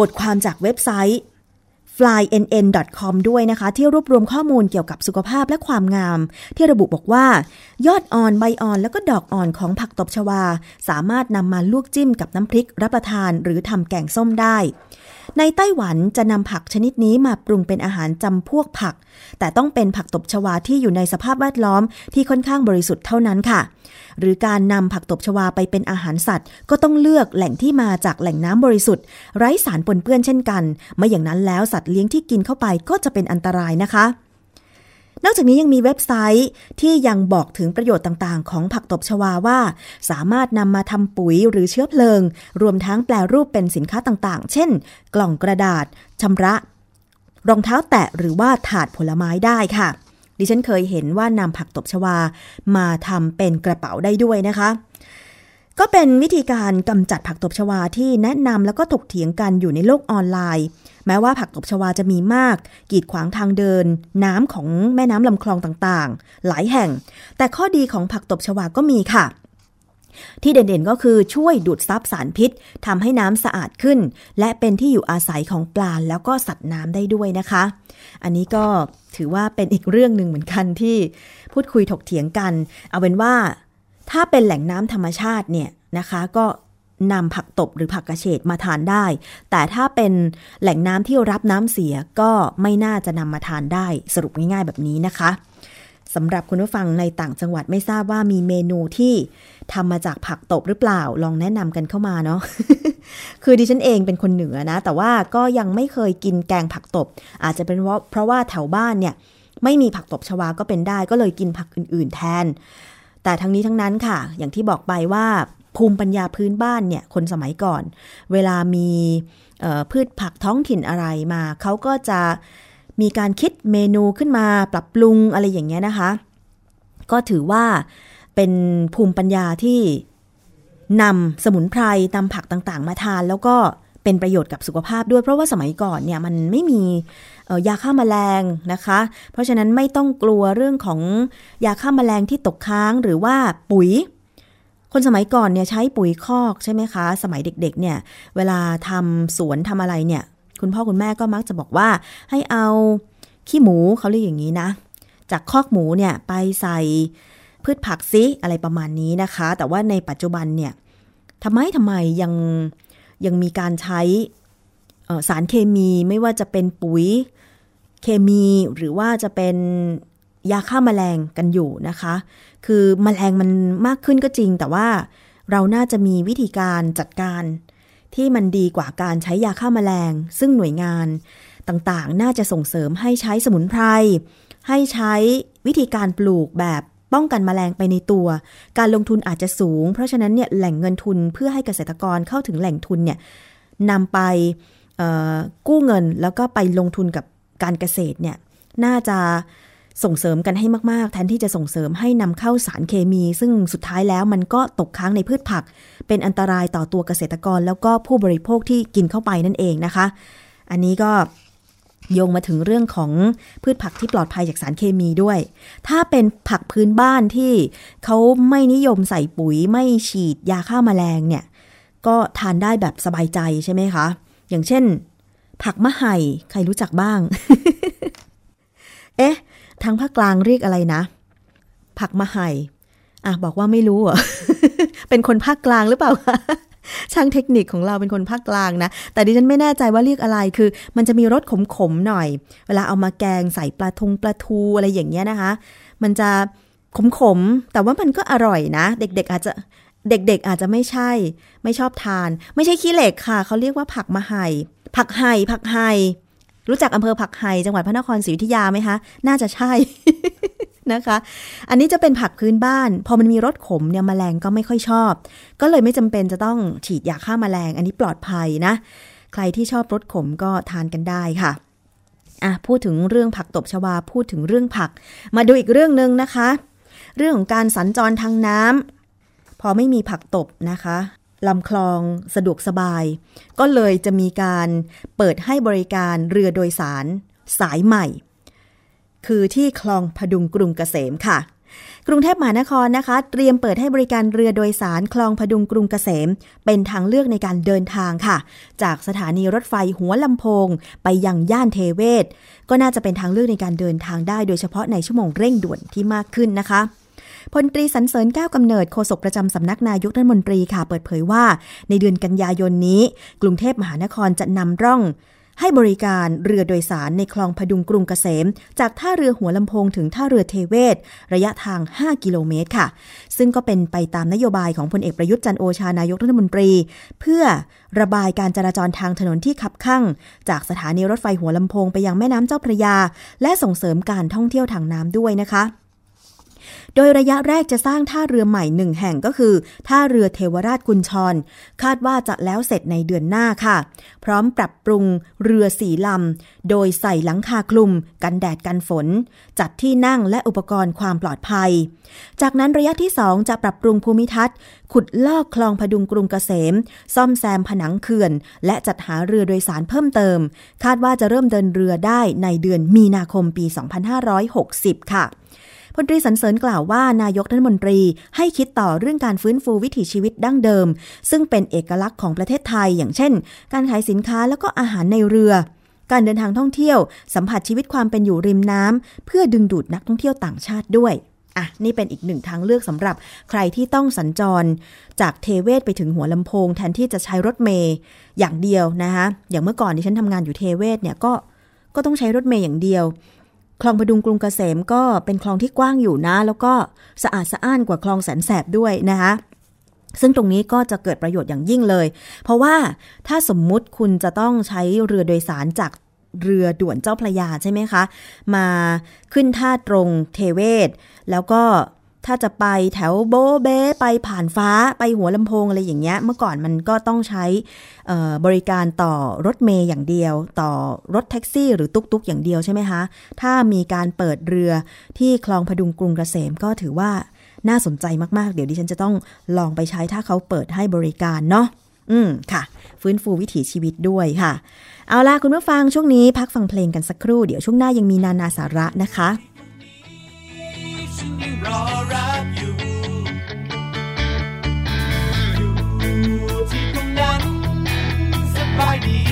Speaker 3: บทความจากเว็บไซต์ flynn.com ด้วยนะคะ ที่รวบรวมข้อมูลเกี่ยวกับสุขภาพและความงาม ที่ระบุบอกว่า ยอดอ่อนใบอ่อนแล้วก็ดอกอ่อนของผักตบชวา สามารถนำมาลวกจิ้มกับน้ำพริกรับประทานหรือทำแกงส้มได้ ในไต้หวันจะนำผักชนิดนี้มาปรุงเป็นอาหารจำพวกผัก แต่ต้องเป็นผักตบชวาที่อยู่ในสภาพแวดล้อมที่ค่อนข้างบริสุทธิ์เท่านั้นค่ะ หรือการนำผักตบชวาไปเป็นอาหารสัตว์ ก็ต้องเลือกแหล่งที่มาจากแหล่งน้ำบริสุทธิ์ ไร้สารปนเปื้อนเช่นกัน ไม่อย่างนั้นแล้วสัตว์เลี้ยงที่กินเข้าไปก็จะเป็นอันตรายนะคะนอกจากนี้ยังมีเว็บไซต์ที่ยังบอกถึงประโยชน์ต่างๆ ของผักตบชวาว่า สามารถนำมาทำปุ๋ยหรือเชื้อเพลิง รวมทั้งแปลรูปเป็นสินค้าต่างๆ เช่น กล่องกระดาษชำระ รองเท้าแตะหรือว่าถาดผลไม้ได้ค่ะ ดิฉันเคยเห็นว่านำผักตบชวามาทำเป็นกระเป๋าได้ด้วยนะคะ ก็เป็นวิธีการกำจัดผักตบชวาที่แนะนำแล้วก็ถกเถียงกันอยู่ในโลกออนไลน์ แม้ว่าผักตบชวาจะมีมาก กีดขวางทางเดิน น้ำของแม่น้ำลำคลองต่างๆ หลายแห่ง แต่ข้อดีของผักตบชวาก็มีค่ะ ที่เด่นๆก็คือช่วยดูดซับสารพิษทำให้น้ำสะอาดขึ้น และเป็นที่อยู่อาศัยของปลาแล้วก็สัตว์น้ำได้ด้วยนะคะ อันนี้ก็ถือว่าเป็นอีกเรื่องหนึ่งเหมือนกันที่พูดคุยถกเถียงกัน เอาเป็นว่า ถ้าเป็นแหล่งน้ำธรรมชาติเนี่ยนะคะก็นำผักตบหรือผักกระเฉดมาทานได้ แต่ถ้าเป็นแหล่งน้ำที่รับน้ำเสียก็ไม่น่าจะนำมาทานได้สรุปง่ายๆแบบนี้นะคะ สำหรับคุณผู้ฟังในต่างจังหวัดไม่ทราบว่ามีเมนูที่ทำมาจากผักตบหรือเปล่า ลองแนะนำกันเข้ามาเนาะ คือดิฉันเองเป็นคนเหนือนะ แต่ว่าก็ยังไม่เคยกินแกงผักตบ อาจจะเป็นเพราะเพราะว่าแถวบ้านเนี่ย ไม่มีผักตบชวาก็เป็นได้ ก็เลยกินผักอื่น ๆ แทน แต่ทั้งนี้ทั้งนั้นค่ะ อย่างที่บอกไปว่าภูมิปัญญาพื้นบ้านเนี่ย คนสมัยก่อน เวลามีพืชผักท้องถิ่นอะไรมา เขาก็จะ มีการคิดเมนูขึ้นมาปรับปรุงอะไรอย่างเงี้ยนะคะ ก็ถือว่าเป็นภูมิปัญญาที่นำสมุนไพรตำผักต่างๆ มาทานแล้วก็เป็นประโยชน์กับสุขภาพด้วยเพราะว่าสมัยก่อนเนี่ยมันไม่มียาฆ่ามาแมลงนะคะ เพราะฉะนั้นไม่ต้องกลัวเรื่องของยาฆ่ามาแมลงที่ตกค้างหรือว่าปุ๋ย คนสมัยก่อนเนี่ยใช้ปุ๋ยคอกใช่ไหมคะ สมัยเด็กๆเนี่ยเวลาทำสวนทำอะไรเนี่ย คุณพ่อคุณแม่ก็มักจะบอกว่า ให้เอาขี้หมูเขาเรียกอย่างนี้นะ จากคอกหมูเนี่ยไปใส่พืชผักซิอะไรประมาณนี้นะคะ แต่ว่าในปัจจุบันเนี่ยทำไมทำไมยังยังมีการใช้สารเคมีไม่ว่าจะเป็นปุ๋ยเคมีหรือว่าจะเป็นยาฆ่ามาแมลงกันอยู่นะคะ คือมแมลงมันมากขึ้นก็จริง แต่ว่าเราน่าจะมีวิธีการจัดการ ที่มันดีกว่าการใช้ยาฆ่ามาแมลง ซึ่งหน่วยงานต่างๆ น่าจะส่งเสริมให้ใช้สมุนไพร ให้ใช้วิธีการปลูกแบบป้องกันมแมลงไปในตัว การลงทุนอาจจะสูง เพราะฉะนั้นเนี่ยแหล่งเงินทุนเพื่อให้เกษตรกรเข้าถึงแหล่งทุนเนี่ยนำไปกู้เงินแล้วก็ไปลงทุนกับการเกษตรเนี่ยน่าจะ ส่งเสริมกันให้มากๆ แทนที่จะส่งเสริมให้นำเข้าสารเคมี ซึ่งสุดท้ายแล้วมันก็ตกค้างในพืชผัก เป็นอันตรายต่อตัวเกษตรกร แล้วก็ผู้บริโภคที่กินเข้าไปนั่นเองนะคะ อันนี้ก็โยงมาถึงเรื่องของพืชผักที่ปลอดภัยจากสารเคมีด้วย ถ้าเป็นผักพื้นบ้านที่เขาไม่นิยมใส่ปุ๋ยไม่ฉีดยาฆ่ามาแมลงเนี่ย ก็ทานได้แบบสบายใจใช่ไหมคะ อย่างเช่น ผักมะไห่ใครรู้จักบ้าง เอ๊ะ ทางภาคกลางเรียกอะไรนะ ผักมะไห่อะบอกว่าไม่รู้อะเป็นคนภาคกลางหรือเปล่าคะช่างเทคนิคของเราเป็นคนภาคกลางนะ แต่ดิฉันไม่แน่ใจว่าเรียกอะไร คือ มันจะมีรสขมๆหน่อย เวลาเอามาแกงใส่ปลาทงปลาทูอะไรอย่างเงี้ยนะคะ มันจะขมๆ แต่ว่ามันก็อร่อยนะ เด็กๆ อาจจะเด็กๆ อาจจะไม่ใช่ ไม่ชอบทาน ไม่ใช่ขี้เหล็กค่ะ เขาเรียกว่าผักมะไห่ผักไห่ผักไห่ รู้จักอำเภอผักไห่จังหวัดพระนครศรีอยุธยาไหมคะ น่าจะใช่นะคะ อันนี้จะเป็นผักพื้นบ้าน พอมันมีรสขมเนี่ยมแมลงก็ไม่ค่อยชอบ ก็เลยไม่จำเป็นจะต้องฉีดยาฆ่ามาแมลง อันนี้ปลอดภัยนะ ใครที่ชอบรสขมก็ทานกันได้ค่ะอะพูดถึงเรื่องผักตบชวาพูดถึงเรื่องผัก มาดูอีกเรื่องหนึ่งนะคะ เรื่องของการสัญจรทางน้ำพอไม่มีผักตบนะคะ ลำคลองสะดวกสบาย ก็เลยจะมีการเปิดให้บริการเรือโดยสารสายใหม่ คือที่คลองพดุงกรุงเกษมค่ะ กรุงเทพมหานครนะคะ เตรียมเปิดให้บริการเรือโดยสารคลองพดุงกรุงเกษม เป็นทางเลือกในการเดินทางค่ะ จากสถานีรถไฟหัวลำโพง ไปยังย่านเทเวศ ก็น่าจะเป็นทางเลือกในการเดินทางได้ โดยเฉพาะในชั่วโมงเร่งด่วนที่มากขึ้นนะคะ พลตรีสันเสริญแก้วกำเนิดโฆษกประจำสำนักนายกรัฐมนตรีค่ะเปิดเผยว่า ในเดือนกันยายนนี้ กรุงเทพมหานครจะนำร่องให้บริการเรือโดยสารในคลองพดุงกรุงเกษม จากท่าเรือหัวลำโพงถึงท่าเรือเทเวศ ระยะทาง 5 กิโลเมตรค่ะ ซึ่งก็เป็นไปตามนโยบายของพลเอกประยุทธ์จันโอชานายกรัฐมนตรี เพื่อระบายการจราจรทางถนนที่ขับข้างจากสถานีรถไฟหัวลำโพงไปยังแม่น้ำเจ้าพระยา และส่งเสริมการท่องเที่ยวทางน้ำด้วยนะคะ โดยระยะแรกจะสร้างท่าเรือใหม่หนึ่งแห่งก็คือ ท่าเรือเทวราชกุญชร คาดว่าจะแล้วเสร็จในเดือนหน้าค่ะ พร้อมปรับปรุงเรือสีลำ โดยใส่หลังคาคลุม กันแดดกันฝน จัดที่นั่งและอุปกรณ์ความปลอดภัย จากนั้นระยะที่สองจะปรับปรุงภูมิทัศน์ ขุดลอกคลองพดุงกรุงเกษม ซ่อมแซมผนังเขื่อน และจัดหาเรือโดยสารเพิ่มเติม คาดว่าจะเริ่มเดินเรือได้ในเดือนมีนาคมปี 2560 ค่ะ พลตรีสันเสริญกล่าวว่านายกรัฐมนตรีให้คิดต่อเรื่องการฟื้นฟูวิถีชีวิตดั้งเดิม ซึ่งเป็นเอกลักษณ์ของประเทศไทย อย่างเช่น การขายสินค้าแล้วก็อาหารในเรือ การเดินทางท่องเที่ยว สัมผัสชีวิตความเป็นอยู่ริมน้ำเพื่อดึงดูดนักท่องเที่ยวต่างชาติด้วยอะนี่เป็นอีกหนึ่งทางเลือกสำหรับใครที่ต้องสัญจร จากเทเวศไปถึงหัวลำโพง แทนที่จะใช้รถเมย์อย่างเดียวนะคะอย่างเมื่อก่อนที่ฉันทำงานอยู่เทเวศเนี่ยก็ก็ต้องใช้รถเมย์อย่างเดียว คลองพดุงกรุงเกษมก็เป็นคลองที่กว้างอยู่นะ แล้วก็สะอาดสะอ้านกว่าคลองแสนแสบด้วยนะคะซึ่งตรงนี้ก็จะเกิดประโยชน์อย่างยิ่งเลย เพราะว่าถ้าสมมุติคุณจะต้องใช้เรือโดยสารจากเรือด่วนเจ้าพระยาใช่ไหมคะ มาขึ้นท่าตรงเทเวศ แล้วก็ ถ้าจะไปแถวโบเบ้ไปผ่านฟ้าไปหัวลำโพงอะไรอย่างเงี้ย เมื่อก่อนมันก็ต้องใช้บริการต่อรถเมย์อย่างเดียว ต่อรถแท็กซี่ หรือตุ๊กๆอย่างเดียวใช่ไหมคะ ถ้ามีการเปิดเรือที่คลองพดุงกรุงเกษมก็ถือว่าน่าสนใจมากๆ เดี๋ยวดิฉันจะต้องลองไปใช้ถ้าเขาเปิดให้บริการเนาะอืมค่ะ ฟื้นฟูวิถีชีวิตด้วยค่ะ เอาล่ะคุณผู้ฟังช่วงนี้พักฟังเพลงกันสักครู่ เดี๋ยวช่วงหน้ายังมีนานาสาระนะคะ
Speaker 5: รอรักอยู่ อยู่ที่ตรงนั้นสบายดี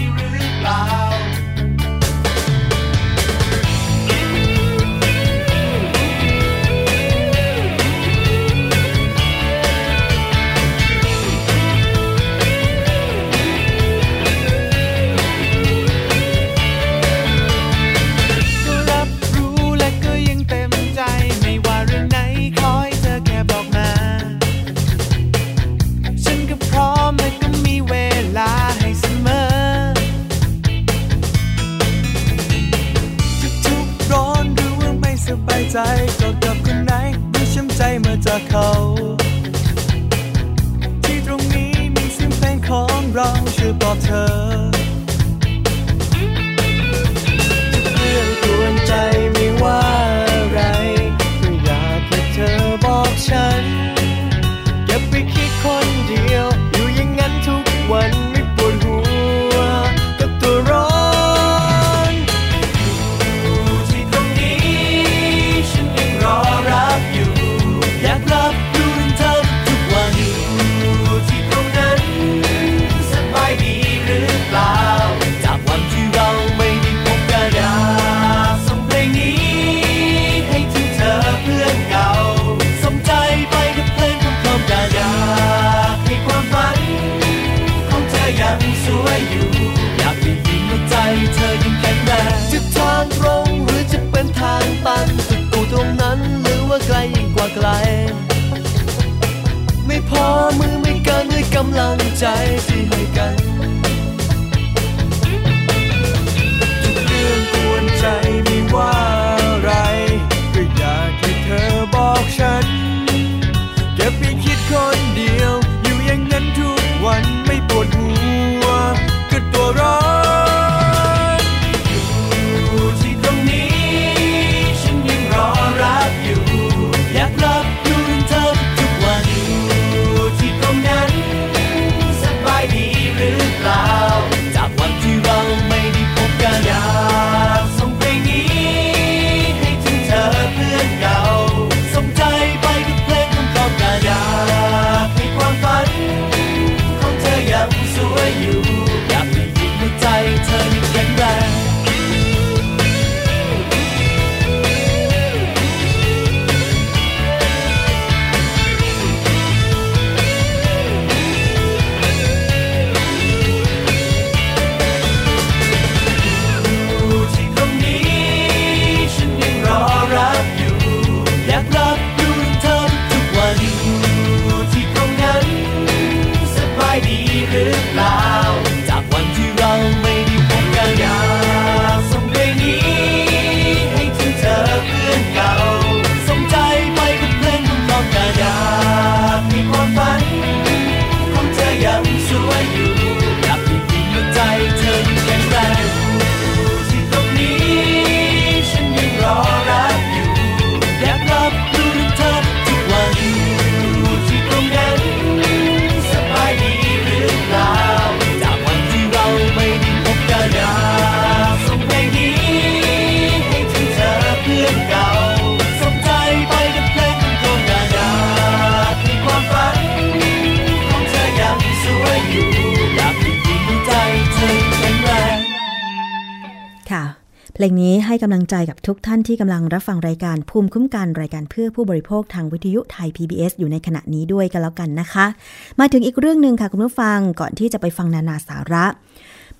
Speaker 3: กับทุกท่านที่กำลังรับฟังรายการภูมิคุ้มกันรายการเพื่อผู้บริโภคทางวิทยุไทย PBS อยู่ในขณะนี้ด้วยกันแล้วกันนะคะ มาถึงอีกเรื่องหนึ่งค่ะคุณผู้ฟังก่อนที่จะไปฟังนานาสาระ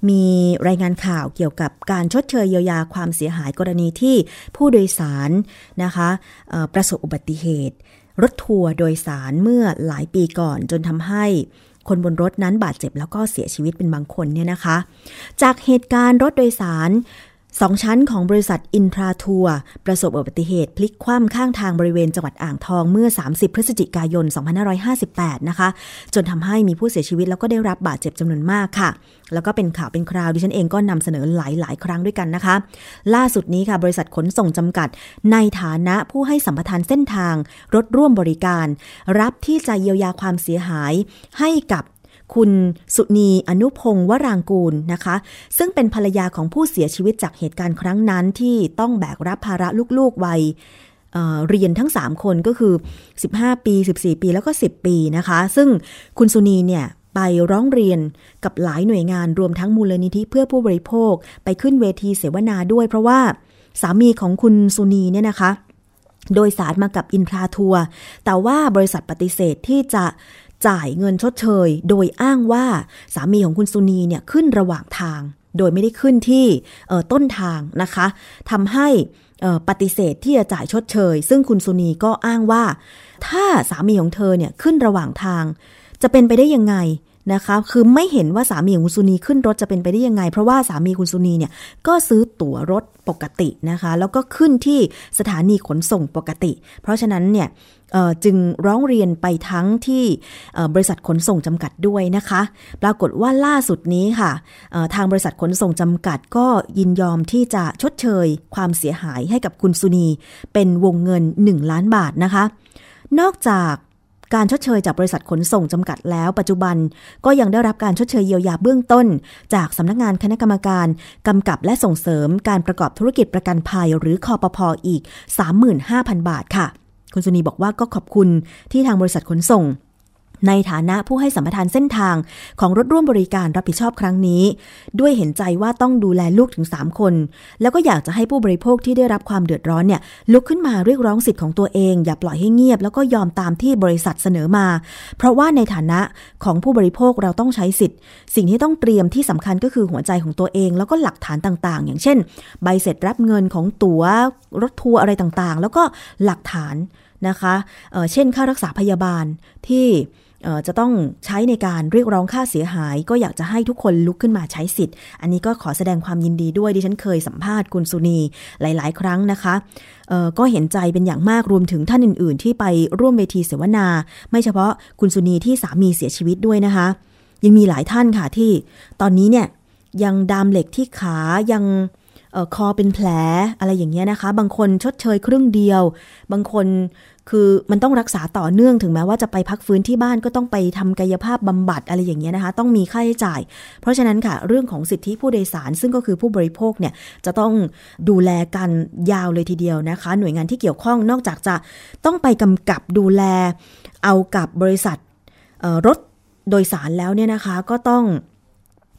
Speaker 3: มีรายงานข่าวเกี่ยวกับการชดเชยเยียวยาความเสียหายกรณีที่ผู้โดยสารนะคะประสบอุบัติเหตุ รถทัวร์โดยสารเมื่อหลายปีก่อนจนทำให้คนบนรถนั้นบาดเจ็บแล้วก็เสียชีวิตเป็นบางคนเนี่ยนะคะ จากเหตุการณ์รถโดยสาร สองชั้นของบริษัทอินทราทัวร์ประสบอุบัติเหตุพลิกคว่ำข้างทางบริเวณจังหวัดอ่างทองเมื่อ 30 พฤศจิกายน 2558 นะคะ จนทำให้มีผู้เสียชีวิตแล้วก็ได้รับบาดเจ็บจำนวนมากค่ะ แล้วก็เป็นข่าวเป็นคราวดิฉันเองก็นำเสนอหลายหลายครั้งด้วยกันนะคะ ล่าสุดนี้ค่ะ บริษัทขนส่งจำกัด ในฐานะผู้ให้สัมปทานเส้นทาง รถร่วมบริการ รับที่จะเยียวยาความเสียหาย ให้กับ คุณสุนีอนุพงศ์วรางกูลนะคะ ซึ่งเป็นภรรยาของผู้เสียชีวิตจากเหตุการณ์ครั้งนั้นที่ต้องแบกรับภาระลูกๆวัยเอ่อเรียนทั้ง 3 คนก็คือ 15 ปี 14 ปีแล้วก็ 10 ปีนะคะ ซึ่งคุณสุนีเนี่ยไปร้องเรียนกับหลายหน่วยงานรวมทั้งมูลนิธิเพื่อผู้บริโภคไปขึ้นเวทีเสวนาด้วย เพราะว่าสามีของคุณสุนีเนี่ยนะคะ โดยสารมากับอินทราทัวร์แต่ว่าบริษัทปฏิเสธที่จะ จ่ายเงินชดเชย โดยอ้างว่าสามีของคุณสุนีเนี่ยขึ้นระหว่างทาง โดยไม่ได้ขึ้นที่ต้นทางนะคะทำให้ปฏิเสธที่จะจ่ายชดเชย ซึ่งคุณสุนีก็อ้างว่า ถ้าสามีของเธอเนี่ยขึ้นระหว่างทาง จะเป็นไปได้ยังไง นะคะ คือไม่เห็นว่าสามีของคุณสุนีขึ้นรถจะเป็นไปได้ยังไง เพราะว่าสามีคุณสุนีเนี่ยก็ซื้อตั๋วรถปกตินะคะ แล้วก็ขึ้นที่สถานีขนส่งปกติ เพราะฉะนั้นเนี่ยจึงร้องเรียนไปทั้งที่บริษัทขนส่งจำกัดด้วยนะคะ ปรากฏว่าล่าสุดนี้ค่ะ ทางบริษัทขนส่งจำกัดก็ยินยอมที่จะชดเชยความเสียหายให้กับคุณสุนี เป็นวงเงิน 1 ล้านบาทนะคะ นอกจาก การชดเชยจากบริษัทขนส่งจำกัดแล้ว ปัจจุบันก็ยังได้รับการชดเชยเยียวยาเบื้องต้น จากสำนักงานคณะกรรมการกำกับและส่งเสริมการประกอบธุรกิจประกันภัยหรือคอปพออีก 35,000 บาทค่ะ คุณสุนีบอกว่าก็ขอบคุณที่ทางบริษัทขนส่ง ในฐานะผู้ให้สัมปทานเส้นทางของรถร่วมบริการรับผิดชอบครั้งนี้ ด้วยเห็นใจว่าต้องดูแลลูกถึง 3 คน แล้วก็อยากจะให้ผู้บริโภคที่ได้รับความเดือดร้อนเนี่ยลุกขึ้นมาเรียกร้องสิทธิ์ของตัวเอง อย่าปล่อยให้เงียบ แล้วก็ยอมตามที่บริษัทเสนอมา เพราะว่าในฐานะของผู้บริโภคเราต้องใช้สิทธิ์ สิ่งที่ต้องเตรียมที่สำคัญก็คือหัวใจของตัวเอง แล้วก็หลักฐานต่างๆ อย่างเช่น ใบเสร็จรับเงินของตั๋วรถทัวร์อะไรต่างๆ แล้วก็หลักฐานนะคะเเช่นค่ารักษาพยาบาลที่ จะต้องใช้ในการเรียกร้องค่าเสียหาย ก็อยากจะให้ทุกคนลุกขึ้นมาใช้สิทธิ์ อันนี้ก็ขอแสดงความยินดีด้วยดิฉันเคยสัมภาษณ์คุณสุนีหลาย ๆ ครั้งนะคะก็เห็นใจเป็นอย่างมากรวมถึงท่านอื่น ๆ ที่ไปร่วมเวทีเสวนา ไม่เฉพาะคุณสุนีที่สามีเสียชีวิตด้วยนะคะ ยังมีหลายท่านค่ะที่ ตอนนี้เนี่ยยังดามเหล็กที่ขายังออคอเป็นแผลอะไรอย่างเงี้ยนะคะ บางคนชดเชยครึ่งเดียว บางคน คือมันต้องรักษาต่อเนื่องถึงแม้ว่าจะไปพักฟื้นที่บ้านก็ต้องไปทำกายภาพบำบัดอะไรอย่างเงี้ยนะคะ ต้องมีค่าใช้จ่าย เพราะฉะนั้นค่ะ เรื่องของสิทธิผู้โดยสาร ซึ่งก็คือผู้บริโภคเนี่ยจะต้องดูแลกันยาวเลยทีเดียวนะคะ หน่วยงานที่เกี่ยวข้องนอกจากจะต้องไปกำกับดูแล เอากับบริษัทรถโดยสารแล้วเนี่ยนะคะ ก็ต้อง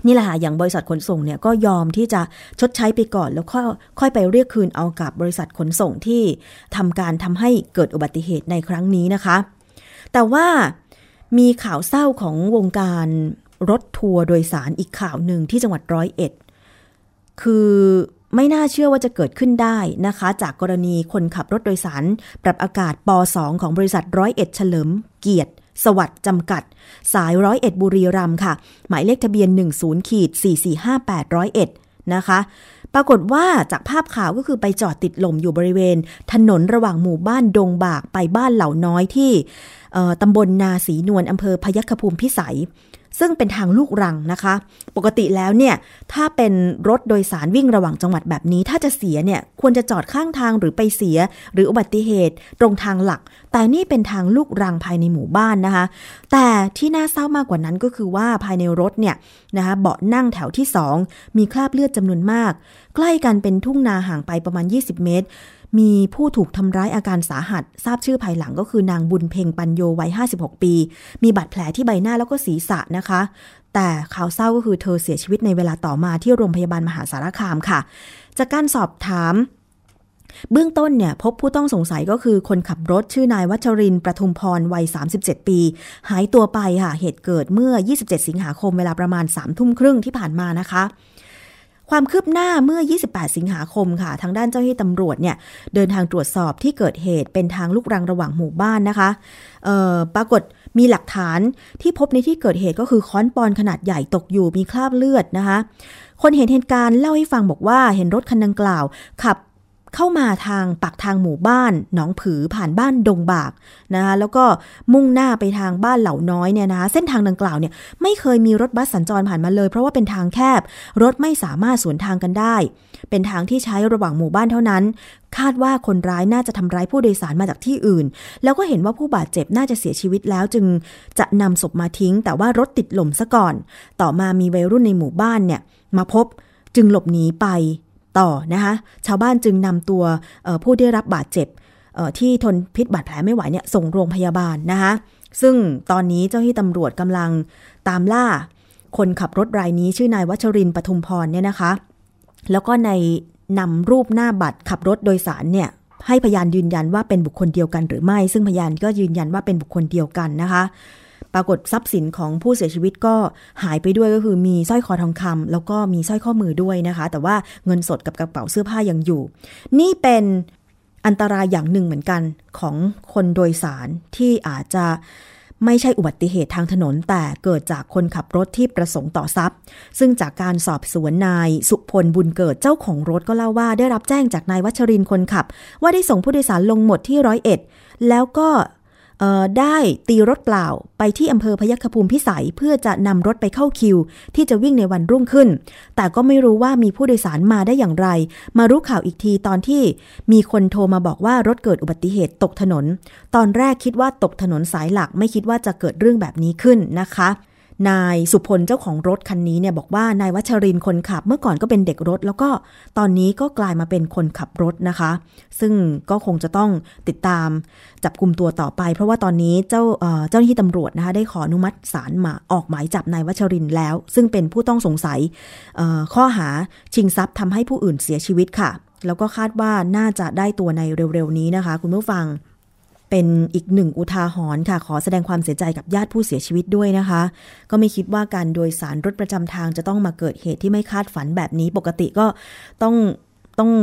Speaker 3: นี่แหละค่ะอย่างบริษัทขนส่งเนี่ยก็ยอมที่จะชดใช้ไปก่อน แล้วค่อยค่อยไปเรียกคืนเอากับบริษัทขนส่งที่ทำการทำให้เกิดอุบัติเหตุในครั้งนี้นะคะ แต่ว่ามีข่าวเศร้าของวงการรถทัวร์โดยสารอีกข่าวหนึ่งที่จังหวัดร้อยเอ็ด คือไม่น่าเชื่อว่าจะเกิดขึ้นได้นะคะ จากกรณีคนขับรถโดยสาร ปรับอากาศป .2 ของบริษัทร้อยเอ็ดเฉลิมเกียรติ สวัสดิ์จำกัด สายร้อยเอ็ดบุรีรัมย์ค่ะ หมายเลขทะเบียน 10ขีด4458ร้อยเอ็ดนะคะ ปรากฏว่าจากภาพข่าวก็คือไปจอดติดลมอยู่บริเวณ ถนนระหว่างหมู่บ้านดงบากไปบ้านเหล่าน้อยที่ตำบลนาสีนวลอำเภอพยัคฆภูมิพิสัย ซึ่งเป็นทางลูกรังนะคะ ปกติแล้วเนี่ยถ้าเป็นรถโดยสารวิ่งระหว่างจังหวัดแบบนี้ ถ้าจะเสียเนี่ยควรจะจอดข้างทางหรือไปเสีย หรืออุบัติเหตุตรงทางหลัก แต่นี่เป็นทางลูกรังภายในหมู่บ้านนะคะ แต่ที่น่าเศร้ามากกว่านั้นก็คือว่าภายในรถเนี่ยนะคะเบาะนั่งแถวที่ 2 มีคราบเลือดจำนวนมาก ใกล้กันเป็นทุ่งนาห่างไปประมาณ 20 เมตร มีผู้ถูกทำร้ายอาการสาหัส ทราบชื่อภายหลังก็คือนางบุญเพ็งปัญโยวัย 56 ปี มีบาดแผลที่ใบหน้าแล้วก็ศีรษะนะคะ แต่ข่าวเศร้าก็คือเธอเสียชีวิตในเวลาต่อมาที่โรงพยาบาลมหาสารคามค่ะ จากการสอบถามเบื้องต้นเนี่ยพบผู้ต้องสงสัยก็คือคนขับรถชื่อนายวัชรินประทุมพรวัย 37 ปี หายตัวไปค่ะ เหตุเกิดเมื่อ 27 สิงหาคมเวลาประมาณ3ทุ่มครึ่งที่ผ่านมานะคะ ความคืบหน้าเมื่อ 28 สิงหาคมค่ะ ทางด้านเจ้าหน้าที่ตำรวจเนี่ยเดินทางตรวจสอบที่เกิดเหตุเป็นทางลูกรังระหว่างหมู่บ้านนะคะปรากฏมีหลักฐานที่พบในที่เกิดเหตุก็คือค้อนปอนขนาดใหญ่ตกอยู่มีคราบเลือดนะคะ คนเห็นเหตุการณ์เล่าให้ฟังบอกว่าเห็นรถคันดังกล่าว ขับ เข้ามาทางปากทางหมู่บ้าน หนองผือผ่านบ้านดงบากนะคะแล้วก็มุ่งหน้าไปทางบ้านเหล่าน้อยเนี่ยนะคะเส้นทางดังกล่าวเนี่ยไม่เคยมีรถบัสสัญจรผ่านมาเลย เพราะว่าเป็นทางแคบ รถไม่สามารถสวนทางกันได้ เป็นทางที่ใช้ระหว่างหมู่บ้านเท่านั้น คาดว่าคนร้ายน่าจะทำร้ายผู้โดยสารมาจากที่อื่น แล้วก็เห็นว่าผู้บาดเจ็บน่าจะเสียชีวิตแล้วจึงจะนำศพมาทิ้ง แต่ว่ารถติดหล่มซะก่อน ต่อมามีวัยรุ่นในหมู่บ้านเนี่ยมาพบจึงหลบหนีไป ต่อนะคะชาวบ้านจึงนำตัวผู้ได้รับบาดเจ็บที่ทนพิษบาดแผลไม่ไหวเนี่ยส่งโรงพยาบาลนะคะซึ่งตอนนี้เจ้าหน้าที่ตำรวจกำลังตามล่า คนขับรถรายนี้ชื่อนายวัชรินทร์ปทุมพรเนี่ยนะคะ แล้วก็ในนำรูปหน้าบัตรขับรถโดยสารเนี่ยให้พยานยืนยันว่าเป็นบุคคลเดียวกันหรือไม่ ซึ่งพยานก็ยืนยันว่าเป็นบุคคลเดียวกันนะคะ ปรากฏทรัพย์สินของผู้เสียชีวิตก็หายไปด้วยก็คือมีสร้อยคอทองคำแล้วก็มีสร้อยข้อมือด้วยนะคะ แต่ว่าเงินสดกับกระเป๋าเสื้อผ้ายังอยู่ นี่เป็นอันตรายอย่างหนึ่งเหมือนกันของคนโดยสารที่อาจจะไม่ใช่อุบัติเหตุทางถนน แต่เกิดจากคนขับรถที่ประสงค์ต่อทรัพย์ ซึ่งจากการสอบสวนนายสุพลบุญเกิดเจ้าของรถก็เล่าว่าได้รับแจ้งจากนายวัชรินคนขับ ว่าได้ส่งผู้โดยสารลงหมดที่ร้อยเอ็ดแล้วก็ ได้ตีรถเปล่าไปที่อำเภอพยัคฆภูมิพิสัย เพื่อจะนำรถไปเข้าคิว ที่จะวิ่งในวันรุ่งขึ้น แต่ก็ไม่รู้ว่ามีผู้โดยสารมาได้อย่างไร มารู้ข่าวอีกทีตอนที่มีคนโทรมาบอกว่ารถเกิดอุบัติเหตุตกถนน ตอนแรกคิดว่าตกถนนสายหลักไม่คิดว่าจะเกิดเรื่องแบบนี้ขึ้นนะคะ นายสุพลเจ้าของรถคันนี้เนี่ยบอกว่านายวัชรินคนขับเมื่อก่อนก็เป็นเด็กรถ แล้วก็ตอนนี้ก็กลายมาเป็นคนขับรถนะคะ ซึ่งก็คงจะต้องติดตามจับกลุ่มตัวต่อไป เพราะว่าตอนนี้เจ้าเจ้าหน้าที่ตำรวจนะคะได้ขออนุมัติศาลมาออกหมายจับนายวัชรินแล้ว ซึ่งเป็นผู้ต้องสงสัยข้อหาชิงทรัพย์ทำให้ผู้อื่นเสียชีวิตค่ะ แล้วก็คาดว่าน่าจะได้ตัวในเร็วๆนี้นะคะ คุณผู้ฟัง เป็นอีกหนึ่งอุทาหรณ์ค่ะ ขอแสดงความเสียใจกับญาติผู้เสียชีวิตด้วยนะคะ ก็ไม่คิดว่าการโดยสารรถประจำทางจะต้องมาเกิดเหตุที่ไม่คาดฝันแบบนี้ ปกติก็ต้องต้อง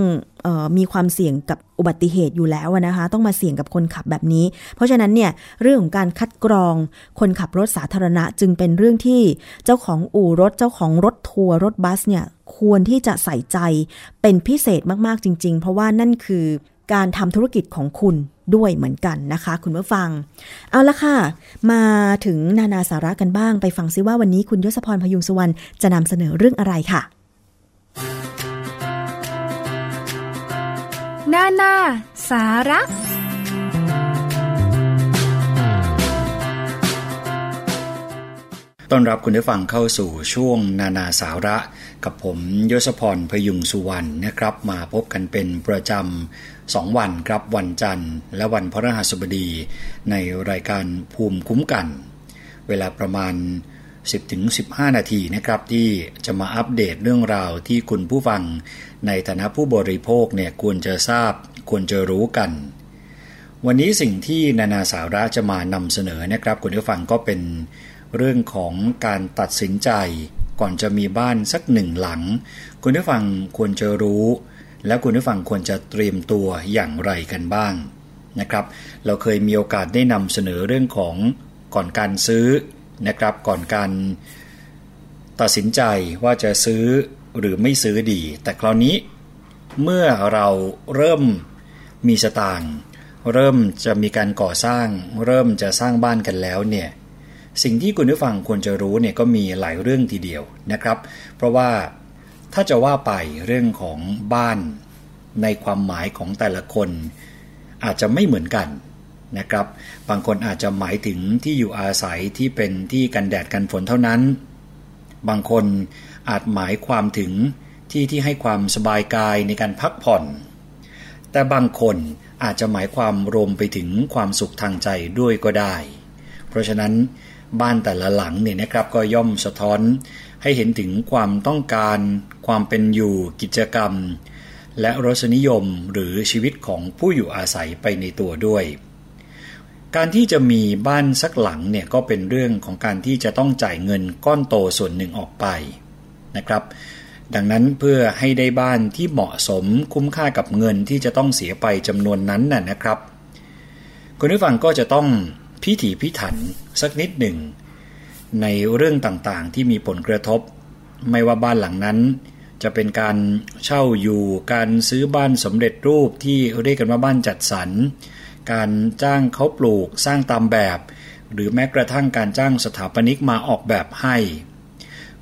Speaker 3: ออมีความเสี่ยงกับอุบัติเหตุอยู่แล้วนะคะ ต้องมาเสี่ยงกับคนขับแบบนี้ เพราะฉะนั้นเนี่ยเรื่องของการคัดกรองคนขับรถสาธารณะจึงเป็นเรื่องที่เจ้าของอู่รถเจ้าของรถทัวร์รถบัสเนี่ยควรที่จะใส่ใจเป็นพิเศษมากๆจริง ๆ เพราะว่านั่นคือ การทำธุรกิจของคุณด้วยเหมือนกันนะคะ คุณผู้ฟัง เอาละค่ะ มาถึงนานาสาระกันบ้างไปฟังซิว่าวันนี้คุณยศพรพยุงสุวรรณจะนำเสนอเรื่องอะไรค่ะ
Speaker 1: นานา สาระ
Speaker 6: ต้อนรับคุณผู้ฟังเข้าสู่ช่วงนานาสาระ กับผมยศพรพยุงสุวรรณนะครับ มาพบกันเป็นประจำสองวันครับวันจันทร์ และวันพฤหัสบดี ในรายการภูมิคุ้มกัน เวลาประมาณ 10-15 นาทีนะครับ ที่จะมาอัปเดตเรื่องราวที่คุณผู้ฟัง ในฐานะผู้บริโภคเนี่ยควรจะทราบควรจะรู้กัน วันนี้สิ่งที่นานาสาระจะมานำเสนอนะครับ คุณผู้ฟังก็เป็นเรื่องของการตัดสินใจ ก่อนจะมีบ้านสักหนึ่งหลัง คุณผู้ฟังควรจะรู้ และคุณผู้ฟังควรจะเตรียมตัวอย่างไรกันบ้างนะครับ เราเคยมีโอกาสได้นำเสนอเรื่องของก่อนการซื้อนะครับก่อนการตัดสินใจว่าจะซื้อหรือไม่ซื้อดี แต่คราวนี้เมื่อเราเริ่มมีสตางค์เริ่มจะมีการก่อสร้าง เริ่มจะสร้างบ้านกันแล้วเนี่ย สิ่งที่คุณผู้ฟังควรจะรู้เนี่ยก็มีหลายเรื่องทีเดียวนะครับ เพราะว่าถ้าจะว่าไปเรื่องของบ้านในความหมายของแต่ละคน อาจจะไม่เหมือนกันนะครับ บางคนอาจจะหมายถึงที่อยู่อาศัยที่เป็นที่กันแดดกันฝนเท่านั้น บางคนอาจหมายความถึงที่ที่ให้ความสบายกายในการพักผ่อน แต่บางคนอาจจะหมายความรวมไปถึงความสุขทางใจด้วยก็ได้ เพราะฉะนั้น บ้านแต่ละหลังเนี่ยนะครับก็ย่อมสะท้อนให้เห็นถึงความต้องการ ความเป็นอยู่กิจกรรม และรสนิยมหรือชีวิตของผู้อยู่อาศัยไปในตัวด้วย การที่จะมีบ้านสักหลังเนี่ยก็เป็นเรื่องของการที่จะต้องจ่ายเงินก้อนโตส่วนหนึ่งออกไปนะครับ ดังนั้นเพื่อให้ได้บ้านที่เหมาะสมคุ้มค่ากับเงินที่จะต้องเสียไปจำนวนนั้นน่ะนะครับ คุณผู้ฟังก็จะต้อง พิถีพิถันสักนิดหนึ่ง ในเรื่องต่างๆ ที่มีผลกระทบ ไม่ว่าบ้านหลังนั้น จะเป็นการเช่าอยู่การซื้อบ้านสำเร็จรูปที่เรียกกันว่าบ้านจัดสรร การจ้างเขาปลูกสร้างตามแบบ หรือแม้กระทั่งการจ้างสถาปนิกมาออกแบบให้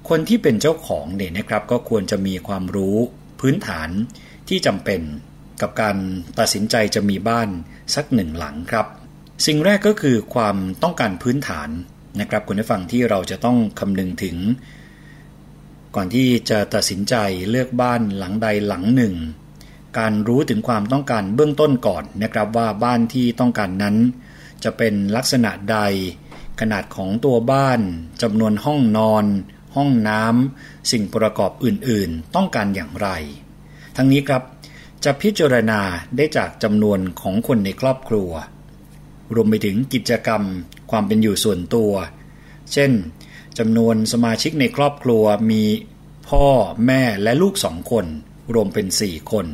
Speaker 6: คนที่เป็นเจ้าของเนี่ยนะครับก็ควรจะมีความรู้พื้นฐานที่จำเป็นกับการตัดสินใจจะมีบ้านสักหนึ่งหลังครับ สิ่งแรกก็คือความต้องการพื้นฐานนะครับคุณผู้ฟังที่เราจะต้องคำนึงถึง ก่อนที่จะตัดสินใจเลือกบ้านหลังใดหลังหนึ่ง การรู้ถึงความต้องการเบื้องต้นก่อนนะครับว่าบ้านที่ต้องการนั้น จะเป็นลักษณะใด ขนาดของตัวบ้านจำนวนห้องนอน ห้องน้ำสิ่งประกอบอื่นๆ ต้องการอย่างไร ทั้งนี้ครับจะพิจารณาได้จากจำนวนของคนในครอบครัว รวมไปถึงกิจกรรม ความเป็นอยู่ส่วนตัว เช่นจำนวนสมาชิกในครอบครัวมีพ่อแม่และลูกสองคน รวมเป็นสี่คน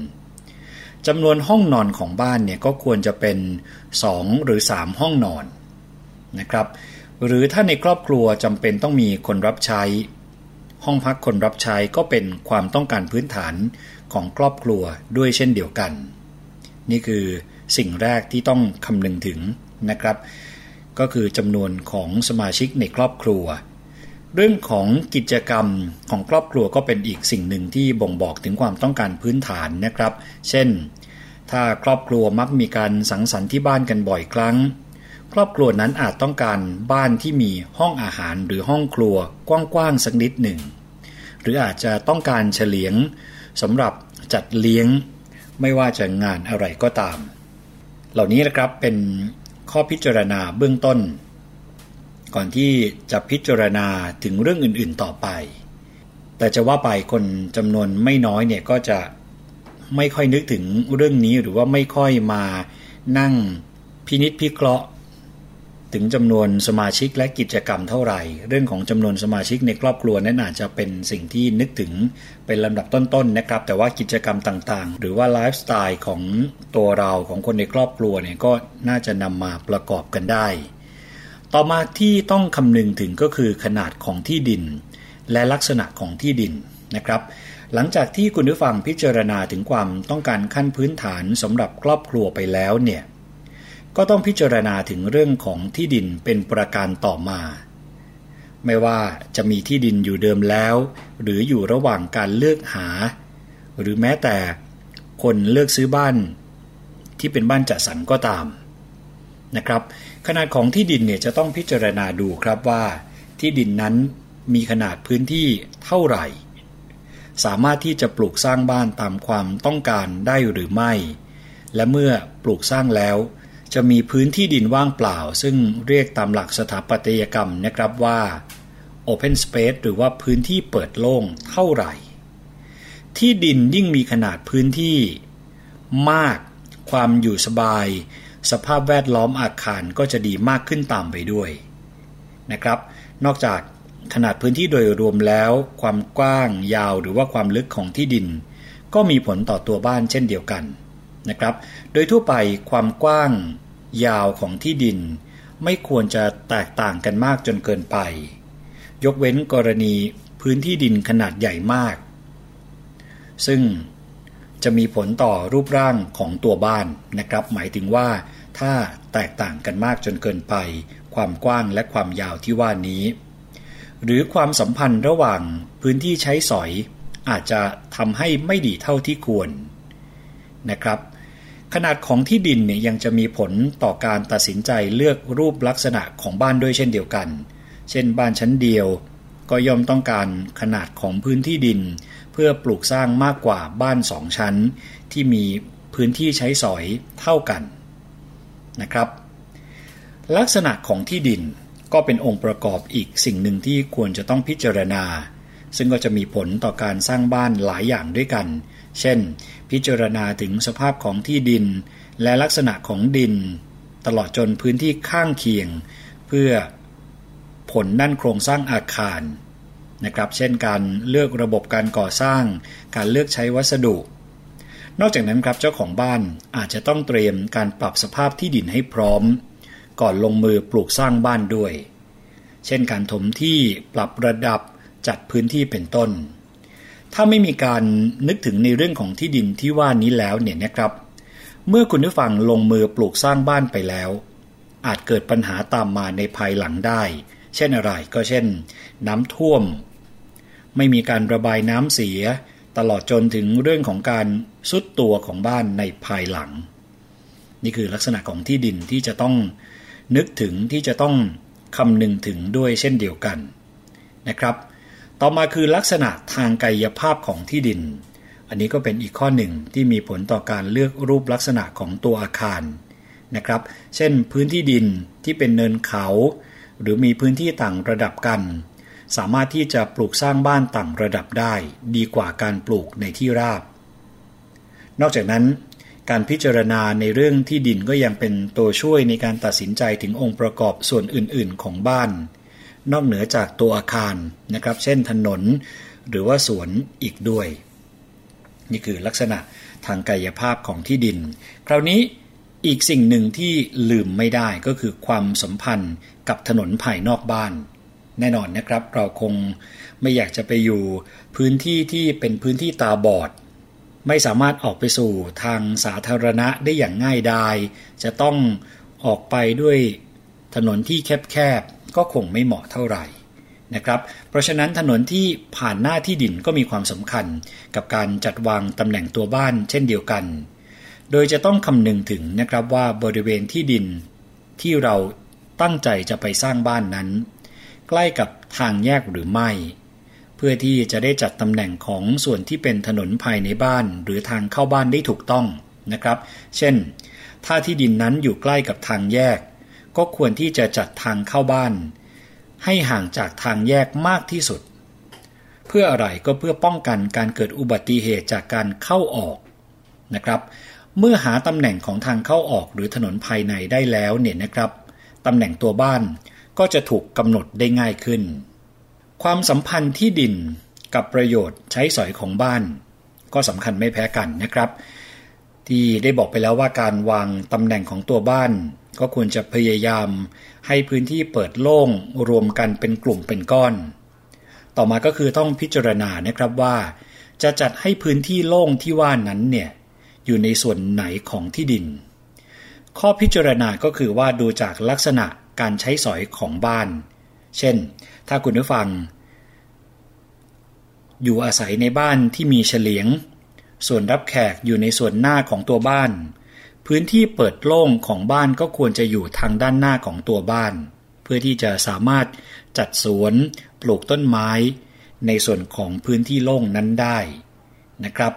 Speaker 6: จำนวนห้องนอนของบ้านเนี่ยก็ควรจะเป็นสองหรือสามห้องนอนนะครับ หรือถ้าในครอบครัวจำเป็นต้องมีคนรับใช้ ห้องพักคนรับใช้ก็เป็นความต้องการพื้นฐานของครอบครัวด้วยเช่นเดียวกัน นี่คือสิ่งแรกที่ต้องคำนึงถึง นะครับ ก็คือจำนวนของสมาชิกในครอบครัว เรื่องของกิจกรรมของครอบครัวก็เป็นอีกสิ่งหนึ่งที่บ่งบอกถึงความต้องการพื้นฐานนะครับ เช่น ถ้าครอบครัวมักมีการสังสรรค์ที่บ้านกันบ่อยครั้ง ครอบครัวนั้นอาจต้องการบ้านที่มีห้องอาหารหรือห้องครัวกว้างๆสักนิดหนึ่ง หรืออาจจะต้องการเฉลียงสำหรับจัดเลี้ยงไม่ว่าจะงานอะไรก็ตาม เหล่านี้นะครับเป็น ข้อพิจารณาเบื้องต้น ก่อนที่จะพิจารณาถึงเรื่องอื่นๆต่อไป แต่จะว่าไปคนจำนวนไม่น้อยเนี่ยก็จะไม่ค่อยนึกถึงเรื่องนี้หรือว่าไม่ค่อยมานั่งพินิษพิเคราะห์ ถึงจำนวนสมาชิกและกิจกรรมเท่าไหร่ เรื่องของจำนวนสมาชิกในครอบครัวนั้นอาจจะเป็นสิ่งที่นึกถึงเป็นลำดับต้นๆนนะครับ แต่ว่ากิจกรรมต่างๆ หรือว่าไลฟ์สไตล์ของตัวเราของคนในครอบครัวเนี่ยก็น่าจะนำมาประกอบกันได้ ต่อมาที่ต้องคำนึงถึงก็คือขนาดของที่ดิน และลักษณะของที่ดินนะครับหลังจากที่คุณผู้ฟังพิจารณาถึงความต้องการขั้นพื้นฐานสำหรับครอบครัวไปแล้วเนี่ย ก็ต้องพิจารณาถึงเรื่องของที่ดินเป็นประการต่อมา ไม่ว่าจะมีที่ดินอยู่เดิมแล้ว หรืออยู่ระหว่างการเลือกหา หรือแม้แต่คนเลือกซื้อบ้าน ที่เป็นบ้านจัดสรรก็ตามนะครับ ขนาดของที่ดินเนี่ยจะต้องพิจารณาดูครับว่า ที่ดินนั้นมีขนาดพื้นที่เท่าไหร่ สามารถที่จะปลูกสร้างบ้านตามความต้องการได้หรือไม่ และเมื่อปลูกสร้างแล้ว จะมีพื้นที่ดินว่างเปล่า ซึ่งเรียกตามหลักสถาปัตยกรรมนะครับว่า Open Space หรือว่าพื้นที่เปิดโล่งเท่าไหร่ ที่ดินยิ่งมีขนาดพื้นที่ มากความอยู่สบาย สภาพแวดล้อมอาคารก็จะดีมากขึ้นตามไปด้วยนะครับ นอกจากขนาดพื้นที่โดยรวมแล้ว ความกว้างยาวหรือว่าความลึกของที่ดิน ก็มีผลต่อตัวบ้านเช่นเดียวกัน นะครับ โดยทั่วไปความกว้างยาวของที่ดิน ไม่ควรจะแตกต่างกันมากจนเกินไป ยกเว้นกรณีพื้นที่ดินขนาดใหญ่มาก ซึ่งจะมีผลต่อรูปร่างของตัวบ้านนะครับ หมายถึงว่าถ้าแตกต่างกันมากจนเกินไป ความกว้างและความยาวที่ว่านี้ หรือความสัมพันธ์ระหว่างพื้นที่ใช้สอย อาจจะทำให้ไม่ดีเท่าที่ควรนะครับ ขนาดของที่ดินเนี่ยยังจะมีผลต่อการตัดสินใจเลือกรูปลักษณะของบ้านด้วยเช่นเดียวกัน เช่นบ้านชั้นเดียว ก็ย่อมต้องการขนาดของพื้นที่ดิน เพื่อปลูกสร้างมากกว่าบ้านสองชั้น ที่มีพื้นที่ใช้สอยเท่ากันนะครับ ลักษณะของที่ดินก็เป็นองค์ประกอบอีกสิ่งหนึ่งที่ควรจะต้องพิจารณา ซึ่งก็จะมีผลต่อการสร้างบ้านหลายอย่างด้วยกัน เช่น พิจารณาถึงสภาพของที่ดิน และลักษณะของดิน ตลอดจนพื้นที่ข้างเคียง เพื่อผลด้านโครงสร้างอาคารนะครับ เช่นการเลือกระบบการก่อสร้าง การเลือกใช้วัสดุ นอกจากนั้นครับเจ้าของบ้านอาจจะต้องเตรียมการปรับสภาพที่ดินให้พร้อม ก่อนลงมือปลูกสร้างบ้านด้วย เช่นการถมที่ปรับระดับจัดพื้นที่เป็นต้น ถ้าไม่มีการนึกถึงในเรื่องของที่ดินที่ว่านี้แล้วเนี่ยนะครับ เมื่อคุณผู้ฟังลงมือปลูกสร้างบ้านไปแล้ว อาจเกิดปัญหาตามมาในภายหลังได้ เช่นอะไรก็เช่น น้ำท่วม ไม่มีการระบายน้ำเสีย ตลอดจนถึงเรื่องของการสุดตัวของบ้านในภายหลัง นี่คือลักษณะของที่ดินที่จะต้องนึกถึงที่จะต้องคำนึงถึงด้วยเช่นเดียวกันนะครับ ต่อมาคือลักษณะทางกายภาพของที่ดิน อันนี้ก็เป็นอีกข้อหนึ่งที่มีผลต่อการเลือกรูปลักษณะของตัวอาคารนะครับ เช่นพื้นที่ดินที่เป็นเนินเขา หรือมีพื้นที่ต่างระดับกัน สามารถที่จะปลูกสร้างบ้านต่างระดับได้ ดีกว่าการปลูกในที่ราบ นอกจากนั้น การพิจารณาในเรื่องที่ดินก็ยังเป็นตัวช่วยในการตัดสินใจถึงองค์ประกอบส่วนอื่น ๆ ของบ้าน นอกเหนือจากตัวอาคารนะครับ เช่นถนนหรือว่าสวนอีกด้วย นี่คือลักษณะทางกายภาพของที่ดิน คราวนี้อีกสิ่งหนึ่งที่ลืมไม่ได้ก็คือความสัมพันธ์กับถนนภายนอกบ้าน แน่นอนนะครับ เราคงไม่อยากจะไปอยู่พื้นที่ที่เป็นพื้นที่ตาบอด ไม่สามารถออกไปสู่ทางสาธารณะได้อย่างง่ายดายจะต้องออกไปด้วยถนนที่แคบๆ ก็คงไม่เหมาะเท่าไหร่นะครับ เพราะฉะนั้นถนนที่ผ่านหน้าที่ดินก็มีความสำคัญกับการจัดวางตำแหน่งตัวบ้านเช่นเดียวกัน โดยจะต้องคำนึงถึงนะครับว่าบริเวณที่ดินที่เราตั้งใจจะไปสร้างบ้านนั้น ใกล้กับทางแยกหรือไม่ เพื่อที่จะได้จัดตำแหน่งของส่วนที่เป็นถนนภายในบ้านหรือทางเข้าบ้านได้ถูกต้องนะครับ เช่น ถ้าที่ดินนั้นอยู่ใกล้กับทางแยก ก็ควรที่จะจัดทางเข้าบ้าน ให้ห่างจากทางแยกมากที่สุด เพื่ออะไรก็เพื่อป้องกันการเกิดอุบัติเหตุจากการเข้าออกนะครับ เมื่อหาตำแหน่งของทางเข้าออกหรือถนนภายในได้แล้วเนี่ยนะครับตำแหน่งตัวบ้านก็จะถูกกำหนดได้ง่ายขึ้น ความสัมพันธ์ที่ดินกับประโยชน์ใช้สอยของบ้าน ก็สำคัญไม่แพ้กันนะครับ ที่ได้บอกไปแล้วว่าการวางตำแหน่งของตัวบ้าน ก็ควรจะพยายามให้พื้นที่เปิดโล่งรวมกันเป็นกลุ่มเป็นก้อน ต่อมาก็คือต้องพิจารณานะครับว่า จะจัดให้พื้นที่โล่งที่ว่านั้นเนี่ยอยู่ในส่วนไหนของที่ดิน ข้อพิจารณาก็คือว่าดูจากลักษณะการใช้สอยของบ้าน เช่น ถ้าคุณผู้ฟัง อยู่อาศัยในบ้านที่มีเฉลียง ส่วนรับแขกอยู่ในส่วนหน้าของตัวบ้าน พื้นที่เปิดโล่งของบ้านก็ควรจะอยู่ทางด้านหน้าของตัวบ้าน เพื่อที่จะสามารถจัดสวนปลูกต้นไม้ ในส่วนของพื้นที่โล่งนั้นได้นะครับ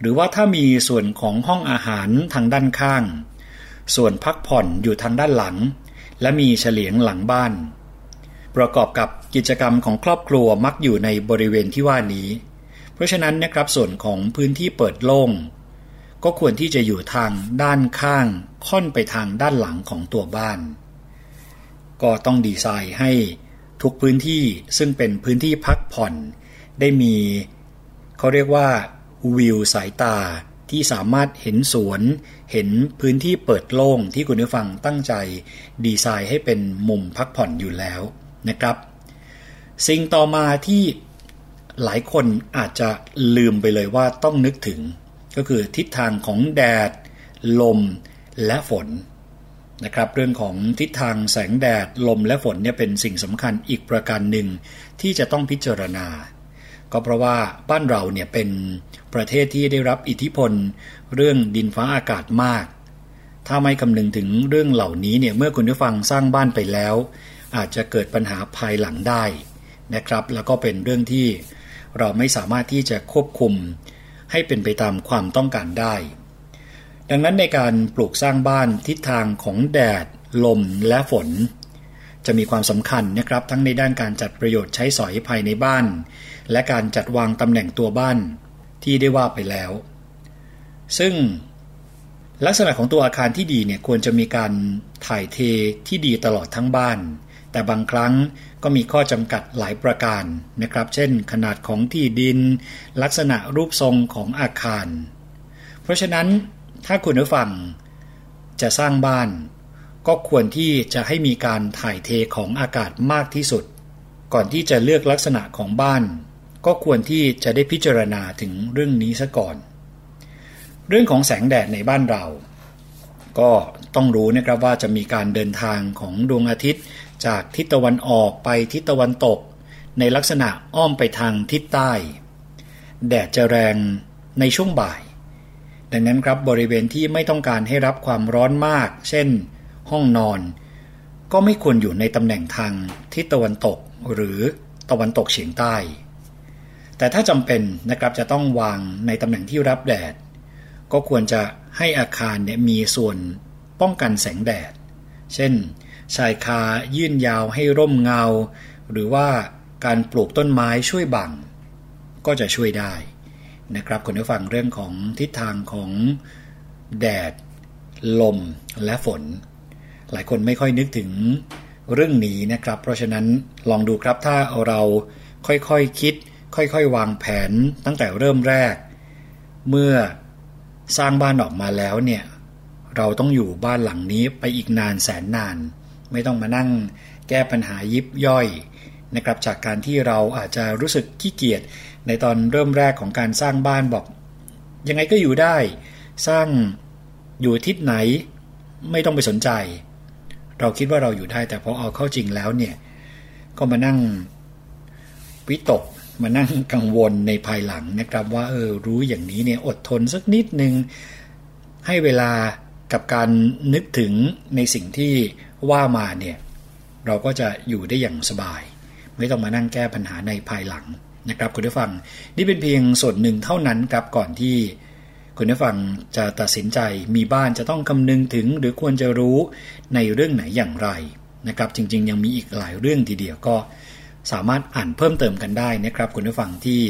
Speaker 6: หรือว่าถ้ามีส่วนของห้องอาหารทางด้านข้าง ส่วนพักผ่อนอยู่ทางด้านหลัง และมีเฉลียงหลังบ้าน ประกอบกับกิจกรรมของครอบครัวมักอยู่ในบริเวณที่ว่านี้ เพราะฉะนั้นนะครับส่วนของพื้นที่เปิดโล่ง ก็ควรที่จะอยู่ทางด้านข้างค่อนไปทางด้านหลังของตัวบ้าน ก็ต้องดีไซน์ให้ทุกพื้นที่ซึ่งเป็นพื้นที่พักผ่อน ได้มีเขาเรียกว่าวิวสายตาที่สามารถเห็นสวน เห็นพื้นที่เปิดโล่งที่คุณผู้ฟังตั้งใจ ดีไซน์ให้เป็นมุมพักผ่อนอยู่แล้วนะครับ สิ่งต่อมาที่หลายคนอาจจะลืมไปเลยว่าต้องนึกถึง ก็คือทิศทางของแดด ลมและฝนนะครับเรื่องของทิศทางแสงแดด ลมและฝนเนี่ยเป็นสิ่งสำคัญอีกประการหนึ่งที่จะต้องพิจารณา ก็เพราะว่าบ้านเราเนี่ยเป็นประเทศที่ได้รับอิทธิพล เรื่องดินฟ้าอากาศมาก ถ้าไม่คำนึงถึงเรื่องเหล่านี้เนี่ยเมื่อคุณผู้ฟังสร้างบ้านไปแล้ว อาจจะเกิดปัญหาภายหลังได้นะครับ แล้วก็เป็นเรื่องที่เราไม่สามารถที่จะควบคุม ให้เป็นไปตามความต้องการได้ ดังนั้นในการปลูกสร้างบ้านทิศทางของแดด ลมและฝน จะมีความสำคัญนะครับ ทั้งในด้านการจัดประโยชน์ใช้สอยภายในบ้าน และการจัดวางตำแหน่งตัวบ้านที่ได้ว่าไปแล้ว ซึ่งลักษณะของตัวอาคารที่ดีเนี่ยควรจะมีการถ่ายเทที่ดีตลอดทั้งบ้าน แต่บางครั้ง ก็มีข้อจำกัดหลายประการนะครับ เช่น ขนาดของที่ดิน ลักษณะรูปทรงของอาคาร เพราะฉะนั้นถ้าคุณผู้ฟังจะสร้างบ้าน ก็ควรที่จะให้มีการถ่ายเทของอากาศมากที่สุด ก่อนที่จะเลือกลักษณะของบ้าน ก็ควรที่จะได้พิจารณาถึงเรื่องนี้ซะก่อน เรื่องของแสงแดดในบ้านเรา ก็ต้องรู้นะครับว่าจะมีการเดินทางของดวงอาทิตย์ จากทิศตะวันออกไปทิศตะวันตก ในลักษณะอ้อมไปทางทิศใต้ แดดจะแรงในช่วงบ่าย ดังนั้นครับบริเวณที่ไม่ต้องการให้รับความร้อนมาก เช่น ห้องนอน ก็ไม่ควรอยู่ในตำแหน่งทางทิศตะวันตกหรือตะวันตกเฉียงใต้ แต่ถ้าจำเป็นนะครับจะต้องวางในตำแหน่งที่รับแดด ก็ควรจะให้อาคารเนี่ยมีส่วนป้องกันแสงแดด เช่น ชายคายื่นยาวให้ร่มเงา หรือว่าการปลูกต้นไม้ช่วยบัง ก็จะช่วยได้นะครับคุณผู้ฟังเรื่องของทิศทางของแดด ลมและฝน หลายคนไม่ค่อยนึกถึงเรื่องนี้นะครับ เพราะฉะนั้นลองดูครับถ้าเราค่อยๆคคิด ค่อยๆ วางแผนตั้งแต่เริ่มแรก เมื่อสร้างบ้านออกมาแล้วเนี่ย เราต้องอยู่บ้านหลังนี้ไปอีกนานแสนนาน ไม่ต้องมานั่งแก้ปัญหายิบย่อยนะครับจากการที่เราอาจจะรู้สึกขี้เกียจในตอนเริ่มแรกของการสร้างบ้านบอก ยังไงก็อยู่ได้ สร้างอยู่ทิศไหนไม่ต้องไปสนใจ เราคิดว่าเราอยู่ได้ แต่พอเอาเข้าจริงแล้วเนี่ยก็มานั่งวิตกมานั่งกังวลในภายหลังนะครับว่าเออรู้อย่างนี้เนี่ยอดทนสักนิดนึงให้เวลากับการนึกถึงในสิ่งที่ ว่ามาเนี่ยเราก็จะอยู่ได้อย่างสบาย ไม่ต้องมานั่งแก้ปัญหาในภายหลังนะครับคุณผู้ฟังนี่เป็นเพียงส่วนหนึ่งเท่านั้นครับก่อนที่คุณผู้ฟังจะตัดสินใจมีบ้านจะต้องคำนึงถึง หรือควรจะรู้ในเรื่องไหนอย่างไรนะครับ จริง ๆ ยังมีอีกหลายเรื่องทีเดียวก็สามารถอ่านเพิ่มเติมกันได้นะครับ คุณผู้ฟังที่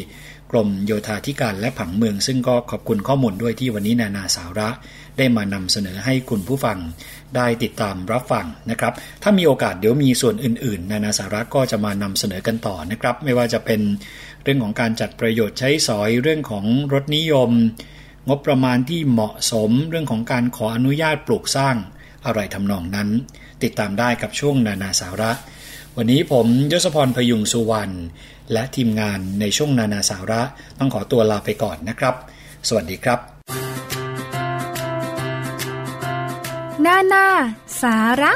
Speaker 6: กรมโยธาธิการและผังเมือง ซึ่งก็ขอบคุณข้อมูลด้วยที่วันนี้นานาสาระ ได้มานำเสนอให้คุณผู้ฟังได้ติดตามรับฟังนะครับ ถ้ามีโอกาสเดี๋ยวมีส่วนอื่นๆ นานาสาระก็จะมานำเสนอกันต่อนะครับ ไม่ว่าจะเป็นเรื่องของการจัดประโยชน์ใช้สอยเรื่องของรถนิยม งบประมาณที่เหมาะสมเรื่องของการขออนุญาตปลูกสร้างอะไรทำนองนั้น ติดตามได้กับช่วงนานาสาระ วันนี้ผมยศพรพยุงสุวรรณและทีมงานในช่วงนานาสาระ ต้องขอตัวลาไปก่อนนะครับ สวัสดีครับ
Speaker 1: นานา สาระ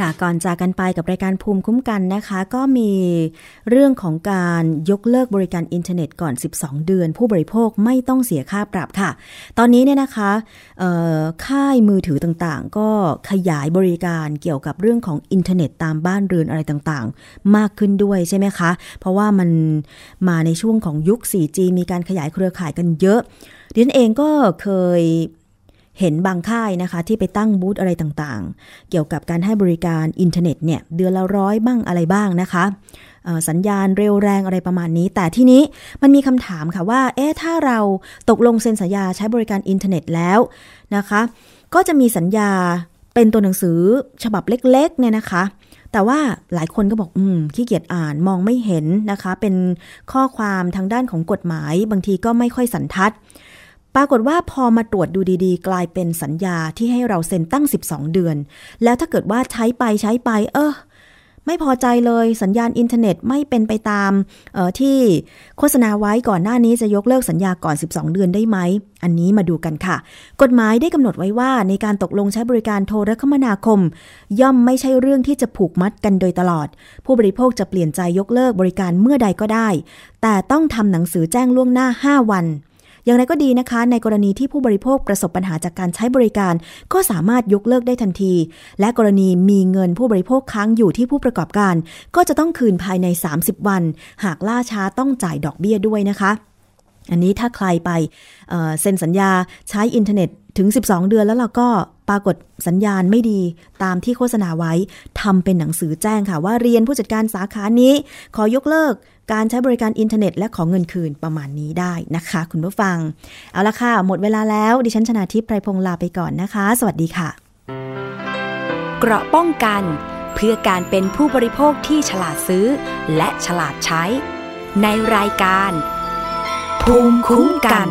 Speaker 3: ค่ะก่อนจากกันไปกับรายการภูมิคุ้มกันนะคะ ก็มีเรื่องของการยกเลิกบริการอินเทอร์เน็ตก่อน 12 เดือน ผู้บริโภคไม่ต้องเสียค่าปรับค่ะ ตอนนี้เนี่ยนะคะค่ายมือถือต่างๆ ก็ขยายบริการเกี่ยวกับเรื่องของอินเทอร์เน็ตตามบ้านเรือนอะไรต่างๆ มากขึ้นด้วยใช่ไหมคะ เพราะว่ามันมาในช่วงของยุค 4G มีการขยายเครือข่ายกันเยอะดิฉันเองก็เคย เห็นบางค่ายนะคะ ที่ไปตั้งบูธอะไรต่างๆ เกี่ยวกับการให้บริการอินเทอร์เน็ตเนี่ยเดือนละร้อยบ้างอะไรบ้างนะคะสัญญาณเร็วแรงอะไรประมาณนี้ แต่ที่นี้มันมีคำถามค่ะว่า เอ๊ะ ถ้าเราตกลงเซ็นสัญญาใช้บริการอินเทอร์เน็ตแล้วนะคะ ก็จะมีสัญญาเป็นตัวหนังสือฉบับเล็กๆเนี่ยนะคะ แต่ว่าหลายคนก็บอก อืม ขี้เกียจอ่านมองไม่เห็นนะคะ เป็นข้อความทางด้านของกฎหมาย บางทีก็ไม่ค่อยสันทัด ปรากฏว่าพอมาตรวจดูดีๆ กลายเป็นสัญญาที่ให้เราเซ็นตั้ง 12 เดือน แล้วถ้าเกิดว่าใช้ไปใช้ไป เออไม่พอใจเลยสัญญาณอินเทอร์เน็ตไม่เป็นไปตามที่โฆษณาไว้ก่อนหน้านี้จะยกเลิกสัญญาก่อน 12 เดือนได้ไหม อันนี้มาดูกันค่ะ กฎหมายได้กำหนดไว้ว่า ในการตกลงใช้บริการโทรคมนาคม ย่อมไม่ใช่เรื่องที่จะผูกมัดกันโดยตลอด ผู้บริโภคจะเปลี่ยนใจยกเลิกบริการเมื่อใดก็ได้ แต่ต้องทำหนังสือแจ้งล่วงหน้า 5 วัน อย่างไรก็ดีนะคะ ในกรณีที่ผู้บริโภคประสบปัญหาจากการใช้บริการ ก็สามารถยกเลิกได้ทันที และกรณีมีเงินผู้บริโภคค้างอยู่ที่ผู้ประกอบการ ก็จะต้องคืนภายใน 30 วัน หากล่าช้าต้องจ่ายดอกเบี้ยด้วยนะคะ อันนี้ถ้าใครไปเซ็นสัญญาใช้อินเทอร์เน็ตถึง 12 เดือนแล้วเราก็ปรากฏสัญญาณไม่ดีตามที่โฆษณาไว้ทำเป็นหนังสือแจ้งค่ะว่าเรียนผู้จัดการสาขานี้ ขอยกเลิก การใช้บริการอินเทอร์เน็ตและขอเงินคืนประมาณนี้ได้นะคะ คุณผู้ฟัง เอาละค่ะ หมดเวลาแล้ว ดิฉันชนะทิพย์ไพรพงศ์ลาไปก่อนนะคะ สวัสดีค่ะ
Speaker 1: เกราะป้องกัน เพื่อการเป็นผู้บริโภคที่ฉลาดซื้อ และฉลาดใช้ ในรายการ ภูมิคุ้มกัน